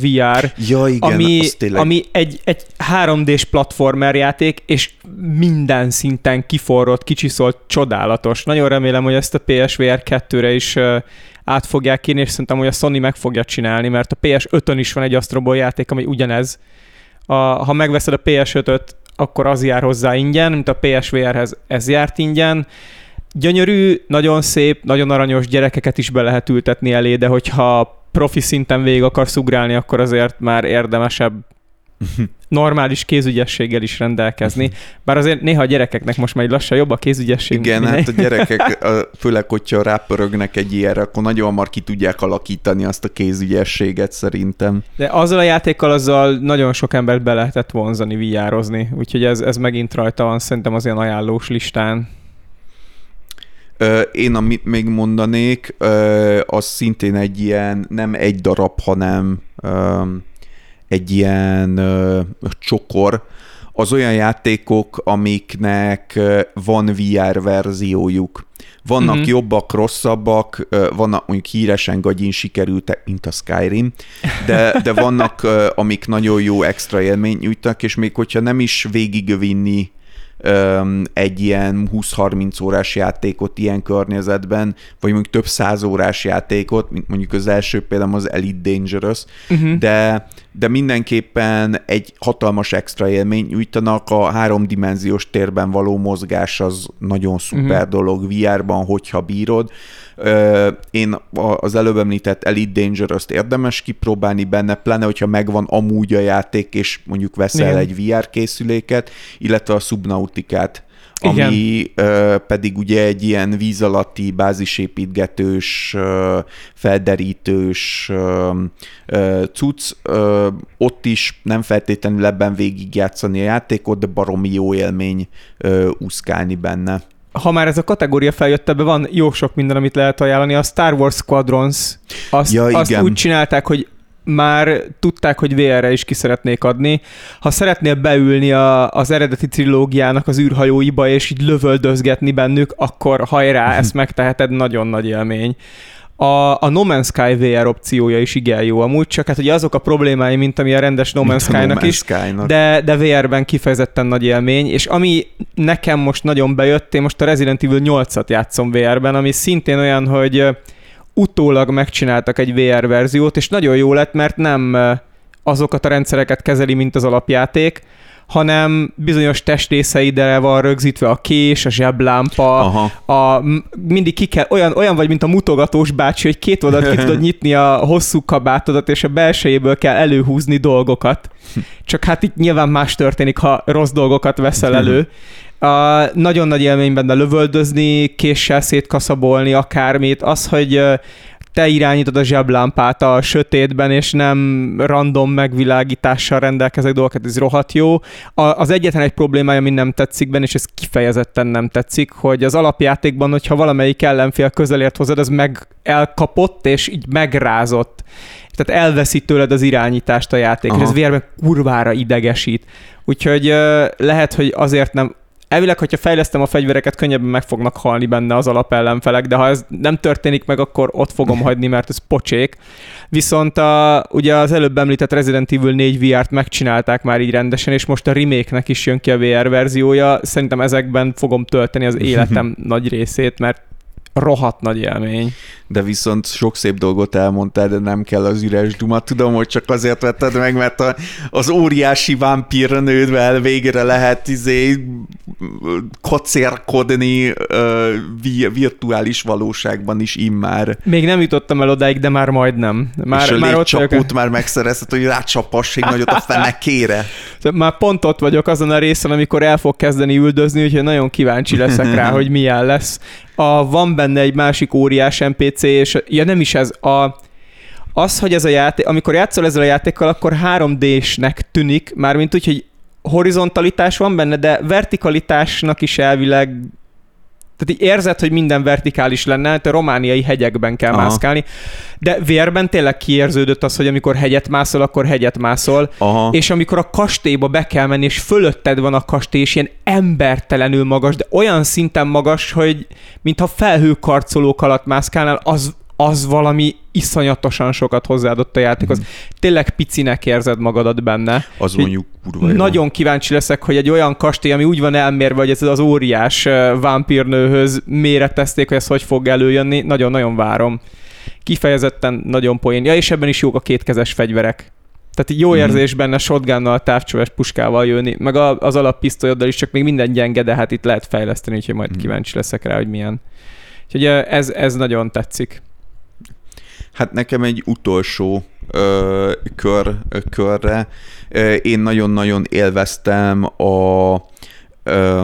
VR, ja, igen, ami, ami egy, egy 3D-s platformer játék, és minden szinten kiforrott, kicsiszolt, csodálatos. Nagyon remélem, hogy ezt a PSVR 2-re is uh, át fogják kérni, és szerintem, hogy a Sony meg fogja csinálni, mert a PS5-ön is van egy Astro Boy játék, ami ugyanez. A, ha megveszed a PS5-öt, akkor az jár hozzá ingyen, mint a PSVR-hez ez járt ingyen. Gyönyörű, nagyon szép, nagyon aranyos gyerekeket is be lehet ültetni elé, de hogyha profi szinten végig akarsz ugrálni, akkor azért már érdemesebb normális kézügyességgel is rendelkezni. Bár azért néha a gyerekeknek most már lassan jobb a kézügyesség. Igen, hát a gyerekek, <laughs> főleg, hogyha rápörögnek egy ilyenre, akkor nagyon hamar ki tudják alakítani azt a kézügyességet szerintem. De azzal a játékkal azzal nagyon sok embert be lehetett vonzani, vijározni, úgyhogy ez, ez megint rajta van szerintem az ilyen ajánlós listán. Én, amit még mondanék, az szintén egy ilyen, nem egy darab, hanem egy ilyen ö, csokor, az olyan játékok, amiknek van VR verziójuk. Vannak mm-hmm. jobbak, rosszabbak, vannak mondjuk híresen gagyin sikerültek, mint a Skyrim, de, de vannak, amik nagyon jó extra élményt nyújtanak, és még hogyha nem is végigvinni egy ilyen 20-30 órás játékot ilyen környezetben, vagy mondjuk több száz órás játékot, mint mondjuk az első például az Elite Dangerous, uh-huh. de, de mindenképpen egy hatalmas extra élmény nyújtanak, a háromdimenziós térben való mozgás az nagyon szuper uh-huh. dolog VR-ban, hogyha bírod. Én az előbb említett Elite Dangerous-t érdemes kipróbálni benne, pláne, hogyha megvan amúgy a játék, és mondjuk veszel Igen. egy VR készüléket, illetve a Subnautikát, igen. ami ö, pedig ugye egy ilyen víz alatti bázisépítgetős, ö, felderítős ö, ö, cucc. Ö, ott is nem feltétlenül ebben végigjátszani a játékot, de baromi jó élmény ö, úszkálni benne ha már ez a kategória feljött, ebbe van jó sok minden, amit lehet ajánlani. A Star Wars Squadrons, azt, ja, azt úgy csinálták, hogy már tudták, hogy VR-re is ki szeretnék adni. Ha szeretnél beülni a, az eredeti trilógiának az űrhajóiba, és így lövöldözgetni bennük, akkor hajrá, <laughs> ezt megteheted, nagyon nagy élmény. A, a No Man's Sky VR opciója is igen jó amúgy, csak hát ugye azok a problémái, mint ami a rendes No Man's Sky-nak no is, Sky-nak. de, de VR-ben kifejezetten nagy élmény, és ami nekem most nagyon bejött, én most a Resident Evil 8-at játszom VR-ben, ami szintén olyan, hogy utólag megcsináltak egy VR verziót, és nagyon jó lett, mert nem azokat a rendszereket kezeli, mint az alapjáték, hanem bizonyos testrészeiddel van rögzítve a kés, a zseblámpa, Aha. a, mindig ki kell, olyan, olyan vagy, mint a mutogatós bácsi, hogy két oldalt ki <laughs> tudod nyitni a hosszú kabátodat, és a belsejéből kell előhúzni dolgokat. <laughs> Csak hát itt nyilván más történik, ha rossz dolgokat veszel elő. A, nagyon nagy élmény benne lövöldözni, késsel szétkaszabolni akármit, az, hogy te irányítod a zseblámpát a sötétben, és nem random megvilágítással rendelkezek dolgokat, ez rohadt jó. A, az egyetlen egy problémája, ami nem tetszik benne, és ez kifejezetten nem tetszik, hogy az alapjátékban, hogyha valamelyik ellenfél közelért hozzád, az meg elkapott, és így megrázott. Tehát elveszi tőled az irányítást a játék, Aha. és ez vérben kurvára idegesít. Úgyhogy lehet, hogy azért nem elvileg, hogyha fejlesztem a fegyvereket, könnyebben meg fognak halni benne az alapellenfelek, de ha ez nem történik meg, akkor ott fogom hagyni, mert ez pocsék. Viszont a, ugye az előbb említett Resident Evil 4 VR-t megcsinálták már így rendesen, és most a remake-nek is jön ki a VR verziója. Szerintem ezekben fogom tölteni az életem <laughs> nagy részét, mert rohadt nagy élmény. De viszont sok szép dolgot elmondtál, de nem kell az üres duma. Tudom, hogy csak azért vetted meg, mert a, az óriási vámpír nődvel végre lehet izé kocérkodni uh, virtuális valóságban is immár. Még nem jutottam el odáig, de már majdnem. Már, És a már ott vagyok. már megszerezted, hogy rácsapass egy nagyot a fenekére. <laughs> Már pont ott vagyok azon a részen, amikor el fog kezdeni üldözni, úgyhogy nagyon kíváncsi leszek rá, <laughs> hogy milyen lesz A, van benne egy másik óriás NPC, és ja nem is ez, a, az, hogy ez a játék, amikor játszol ezzel a játékkal, akkor 3D-snek tűnik, mármint úgy, hogy horizontalitás van benne, de vertikalitásnak is elvileg tehát így érzed, hogy minden vertikális lenne, a romániai hegyekben kell Aha. mászkálni, de vérben tényleg kiérződött az, hogy amikor hegyet mászol, akkor hegyet mászol, Aha. és amikor a kastélyba be kell menni, és fölötted van a kastély, és ilyen embertelenül magas, de olyan szinten magas, hogy mintha felhőkarcolók alatt mászkálnál, az, az valami iszonyatosan sokat hozzáadott a játékhoz. Mm. Tényleg picinek érzed magadat benne. Az mondjuk kurva jó. Nagyon kíváncsi leszek, hogy egy olyan kastély, ami úgy van elmérve, hogy ez az óriás vámpírnőhöz méretezték, hogy ez hogy fog előjönni, nagyon-nagyon várom. Kifejezetten nagyon poén. Ja, és ebben is jók a kétkezes fegyverek. Tehát jó mm. érzés benne shotgunnal, távcsöves puskával jönni, meg az alappisztolyoddal is, csak még minden gyenge, de hát itt lehet fejleszteni, úgyhogy majd mm. kíváncsi leszek rá, hogy milyen. Úgyhogy ez, ez nagyon tetszik. Hát nekem egy utolsó ö, kör, ö, körre. Én nagyon-nagyon élveztem a ö,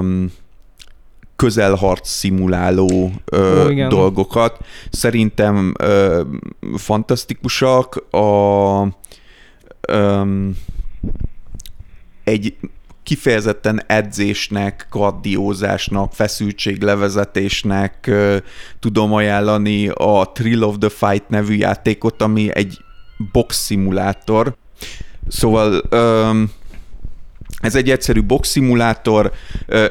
közelharc szimuláló ö, Ó, dolgokat. Szerintem ö, fantasztikusak. A, ö, egy kifejezetten edzésnek, kardiózásnak, feszültséglevezetésnek tudom ajánlani a Thrill of the Fight nevű játékot, ami egy box szimulátor. Szóval ez egy egyszerű box szimulátor,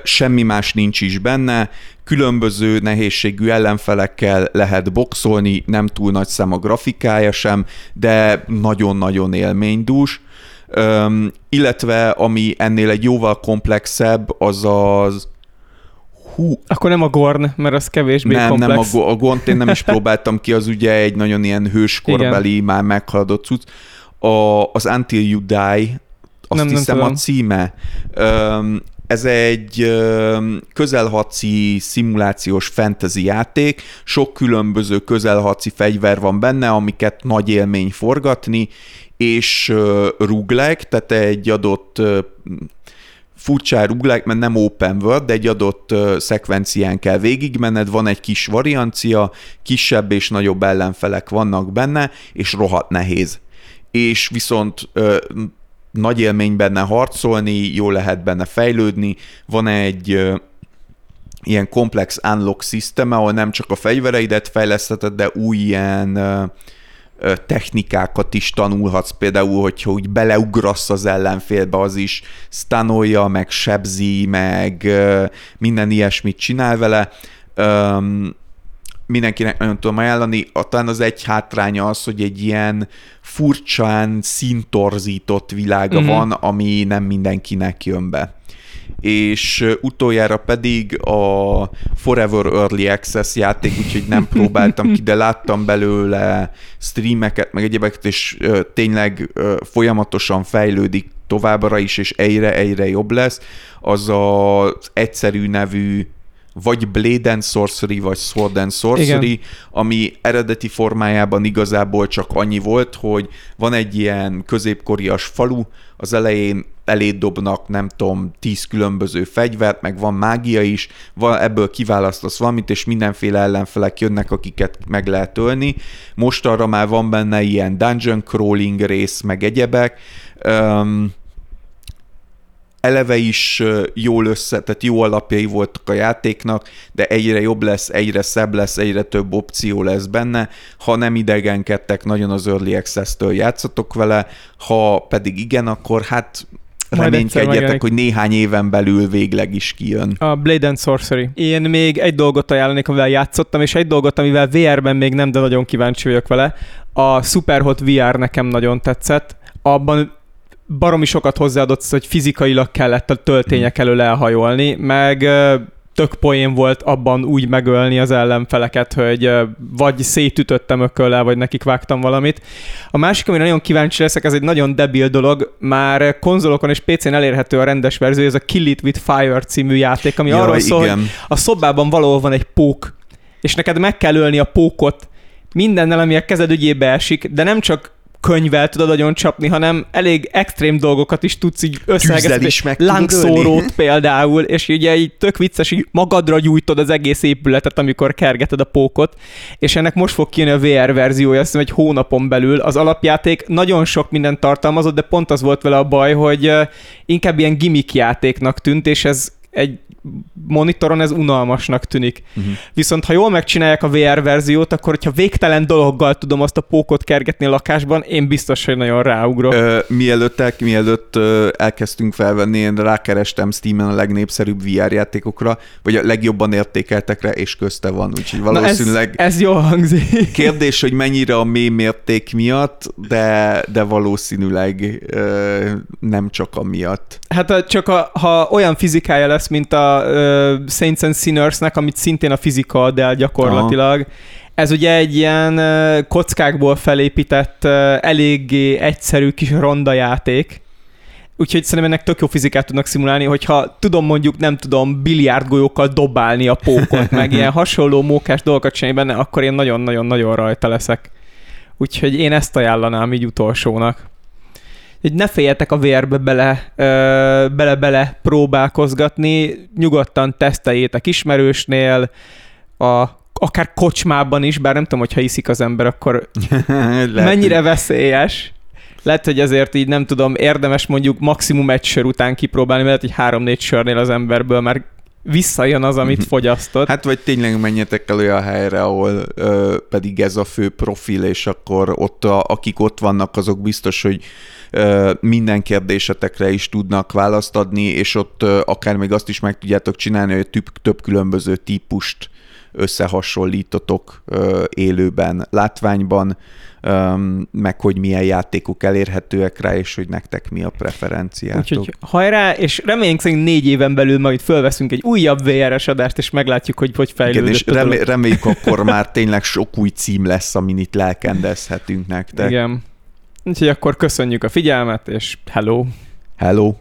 semmi más nincs is benne, különböző nehézségű ellenfelekkel lehet boxolni, nem túl nagy szem a grafikája sem, de nagyon-nagyon élménydús Öm, illetve ami ennél egy jóval komplexebb, az az Hú. Akkor nem a Gorn, mert az kevésbé nem, komplex. Nem, a, a Gorn én nem is <laughs> próbáltam ki, az ugye egy nagyon ilyen hőskorbeli, Igen. már meghaladott cucc. A, az Until You Die, azt nem, hiszem nem a címe. Öm, ez egy közelharci szimulációs fantasy játék, sok különböző közelharci fegyver van benne, amiket nagy élmény forgatni, és roguelike, tehát egy adott furcsán roguelike, mert nem open world, de egy adott szekvencián kell végigmenned, van egy kis variancia, kisebb és nagyobb ellenfelek vannak benne, és rohadt nehéz. És viszont nagy élmény benne harcolni, jó lehet benne fejlődni, van egy ilyen komplex unlock system, ahol nem csak a fegyvereidet fejlesztheted, de új ilyen technikákat is tanulhatsz, például, hogyha úgy beleugrasz az ellenfélbe, az is stanolja, meg sebzi, meg minden ilyesmit csinál vele. Mindenkinek nagyon tudom ajánlani. Talán az egy hátránya az, hogy egy ilyen furcsán szintorzított világa mm-hmm. van, ami nem mindenkinek jön be és utoljára pedig a Forever Early Access játék, úgyhogy nem <laughs> próbáltam ki, de láttam belőle streameket, meg egyébként, és tényleg folyamatosan fejlődik továbbra is, és egyre-egyre jobb lesz. Az az egyszerű nevű vagy Blade and Sorcery, vagy Sword and Sorcery, Igen. ami eredeti formájában igazából csak annyi volt, hogy van egy ilyen középkorias falu, az elején elé dobnak, nem tudom, tíz különböző fegyvert, meg van mágia is, van, ebből kiválasztasz valamit, és mindenféle ellenfelek jönnek, akiket meg lehet ölni. Most arra már van benne ilyen dungeon crawling rész, meg egyebek. Um, eleve is jól össze, tehát jó alapjai voltak a játéknak, de egyre jobb lesz, egyre szebb lesz, egyre több opció lesz benne. Ha nem idegenkedtek nagyon az Early Access-től játszatok vele, ha pedig igen, akkor hát reménykedjetek, hogy néhány éven belül végleg is kijön. A Blade and Sorcery. Én még egy dolgot ajánlanék, amivel játszottam, és egy dolgot, amivel VR-ben még nem, de nagyon kíváncsi vagyok vele. A Superhot VR nekem nagyon tetszett. Abban baromi sokat hozzáadott, hogy fizikailag kellett a töltények hmm. elől elhajolni, meg tök poén volt abban úgy megölni az ellenfeleket, hogy vagy szétütöttem ököllel, vagy nekik vágtam valamit. A másik, amire nagyon kíváncsi leszek, ez egy nagyon debil dolog, már konzolokon és PC-n elérhető a rendes verzió, ez a Kill It With Fire című játék, ami Jaj, arról szól, igen. hogy a szobában valahol van egy pók, és neked meg kell ölni a pókot mindennel, ami a kezed ügyébe esik, de nem csak könyvvel tudod agyon csapni, hanem elég extrém dolgokat is tudsz így összeegezni. Lángszórót például, és ugye így tök vicces, így magadra gyújtod az egész épületet, amikor kergeted a pókot, és ennek most fog kijönni a VR verziója, azt hiszem egy hónapon belül. Az alapjáték nagyon sok mindent tartalmazott, de pont az volt vele a baj, hogy inkább ilyen gimmick játéknak tűnt, és ez egy monitoron ez unalmasnak tűnik. Uh-huh. Viszont ha jól megcsinálják a VR verziót, akkor hogyha végtelen dologgal tudom azt a pókot kergetni a lakásban, én biztos, hogy nagyon ráugrok. Ö, mielőtt, el, mielőtt ö, elkezdtünk felvenni, én rákerestem Steam-en a legnépszerűbb VR játékokra, vagy a legjobban értékeltekre, és közte van, úgyhogy valószínűleg... Na ez, ez jól hangzik. Kérdés, hogy mennyire a mély mérték miatt, de, de valószínűleg ö, nem csak amiatt. Hát csak a, ha olyan fizikája lesz, mint a uh, Saints and Sinnersnek, amit szintén a fizika ad el gyakorlatilag. Aha. Ez ugye egy ilyen uh, kockákból felépített, uh, eléggé egyszerű kis ronda játék, úgyhogy szerintem ennek tök jó fizikát tudnak szimulálni, hogyha tudom mondjuk, nem tudom, biliárdgolyókkal dobálni a pókot, <laughs> meg ilyen hasonló mókás dolgokat csinálni benne, akkor én nagyon-nagyon-nagyon rajta leszek. Úgyhogy én ezt ajánlanám így utolsónak hogy ne féljetek a vérbe bele, bele-bele próbálkozgatni, nyugodtan teszteljétek ismerősnél, a, akár kocsmában is, bár nem tudom, hogyha iszik az ember, akkor <laughs> mennyire veszélyes. Lehet, hogy ezért így nem tudom, érdemes mondjuk maximum egy sör után kipróbálni, mert egy három-négy sörnél az emberből már visszajön az, amit mhm. fogyasztott. Hát vagy tényleg menjetek el olyan helyre, ahol ö, pedig ez a fő profil, és akkor ott, a, akik ott vannak, azok biztos, hogy minden kérdésetekre is tudnak választ adni, és ott akár még azt is meg tudjátok csinálni, hogy több, több különböző típust összehasonlítotok élőben, látványban, meg hogy milyen játékok elérhetőek rá, és hogy nektek mi a preferenciátok. Úgyhogy hajrá, és reméljünk szerint négy éven belül majd fölveszünk egy újabb VR-es adást, és meglátjuk, hogy hogy fejlődött. Igen, és remé- reméljük akkor már tényleg sok új cím lesz, amin itt lelkendezhetünk nektek. Igen. Úgyhogy akkor köszönjük a figyelmet, és hello! Hello!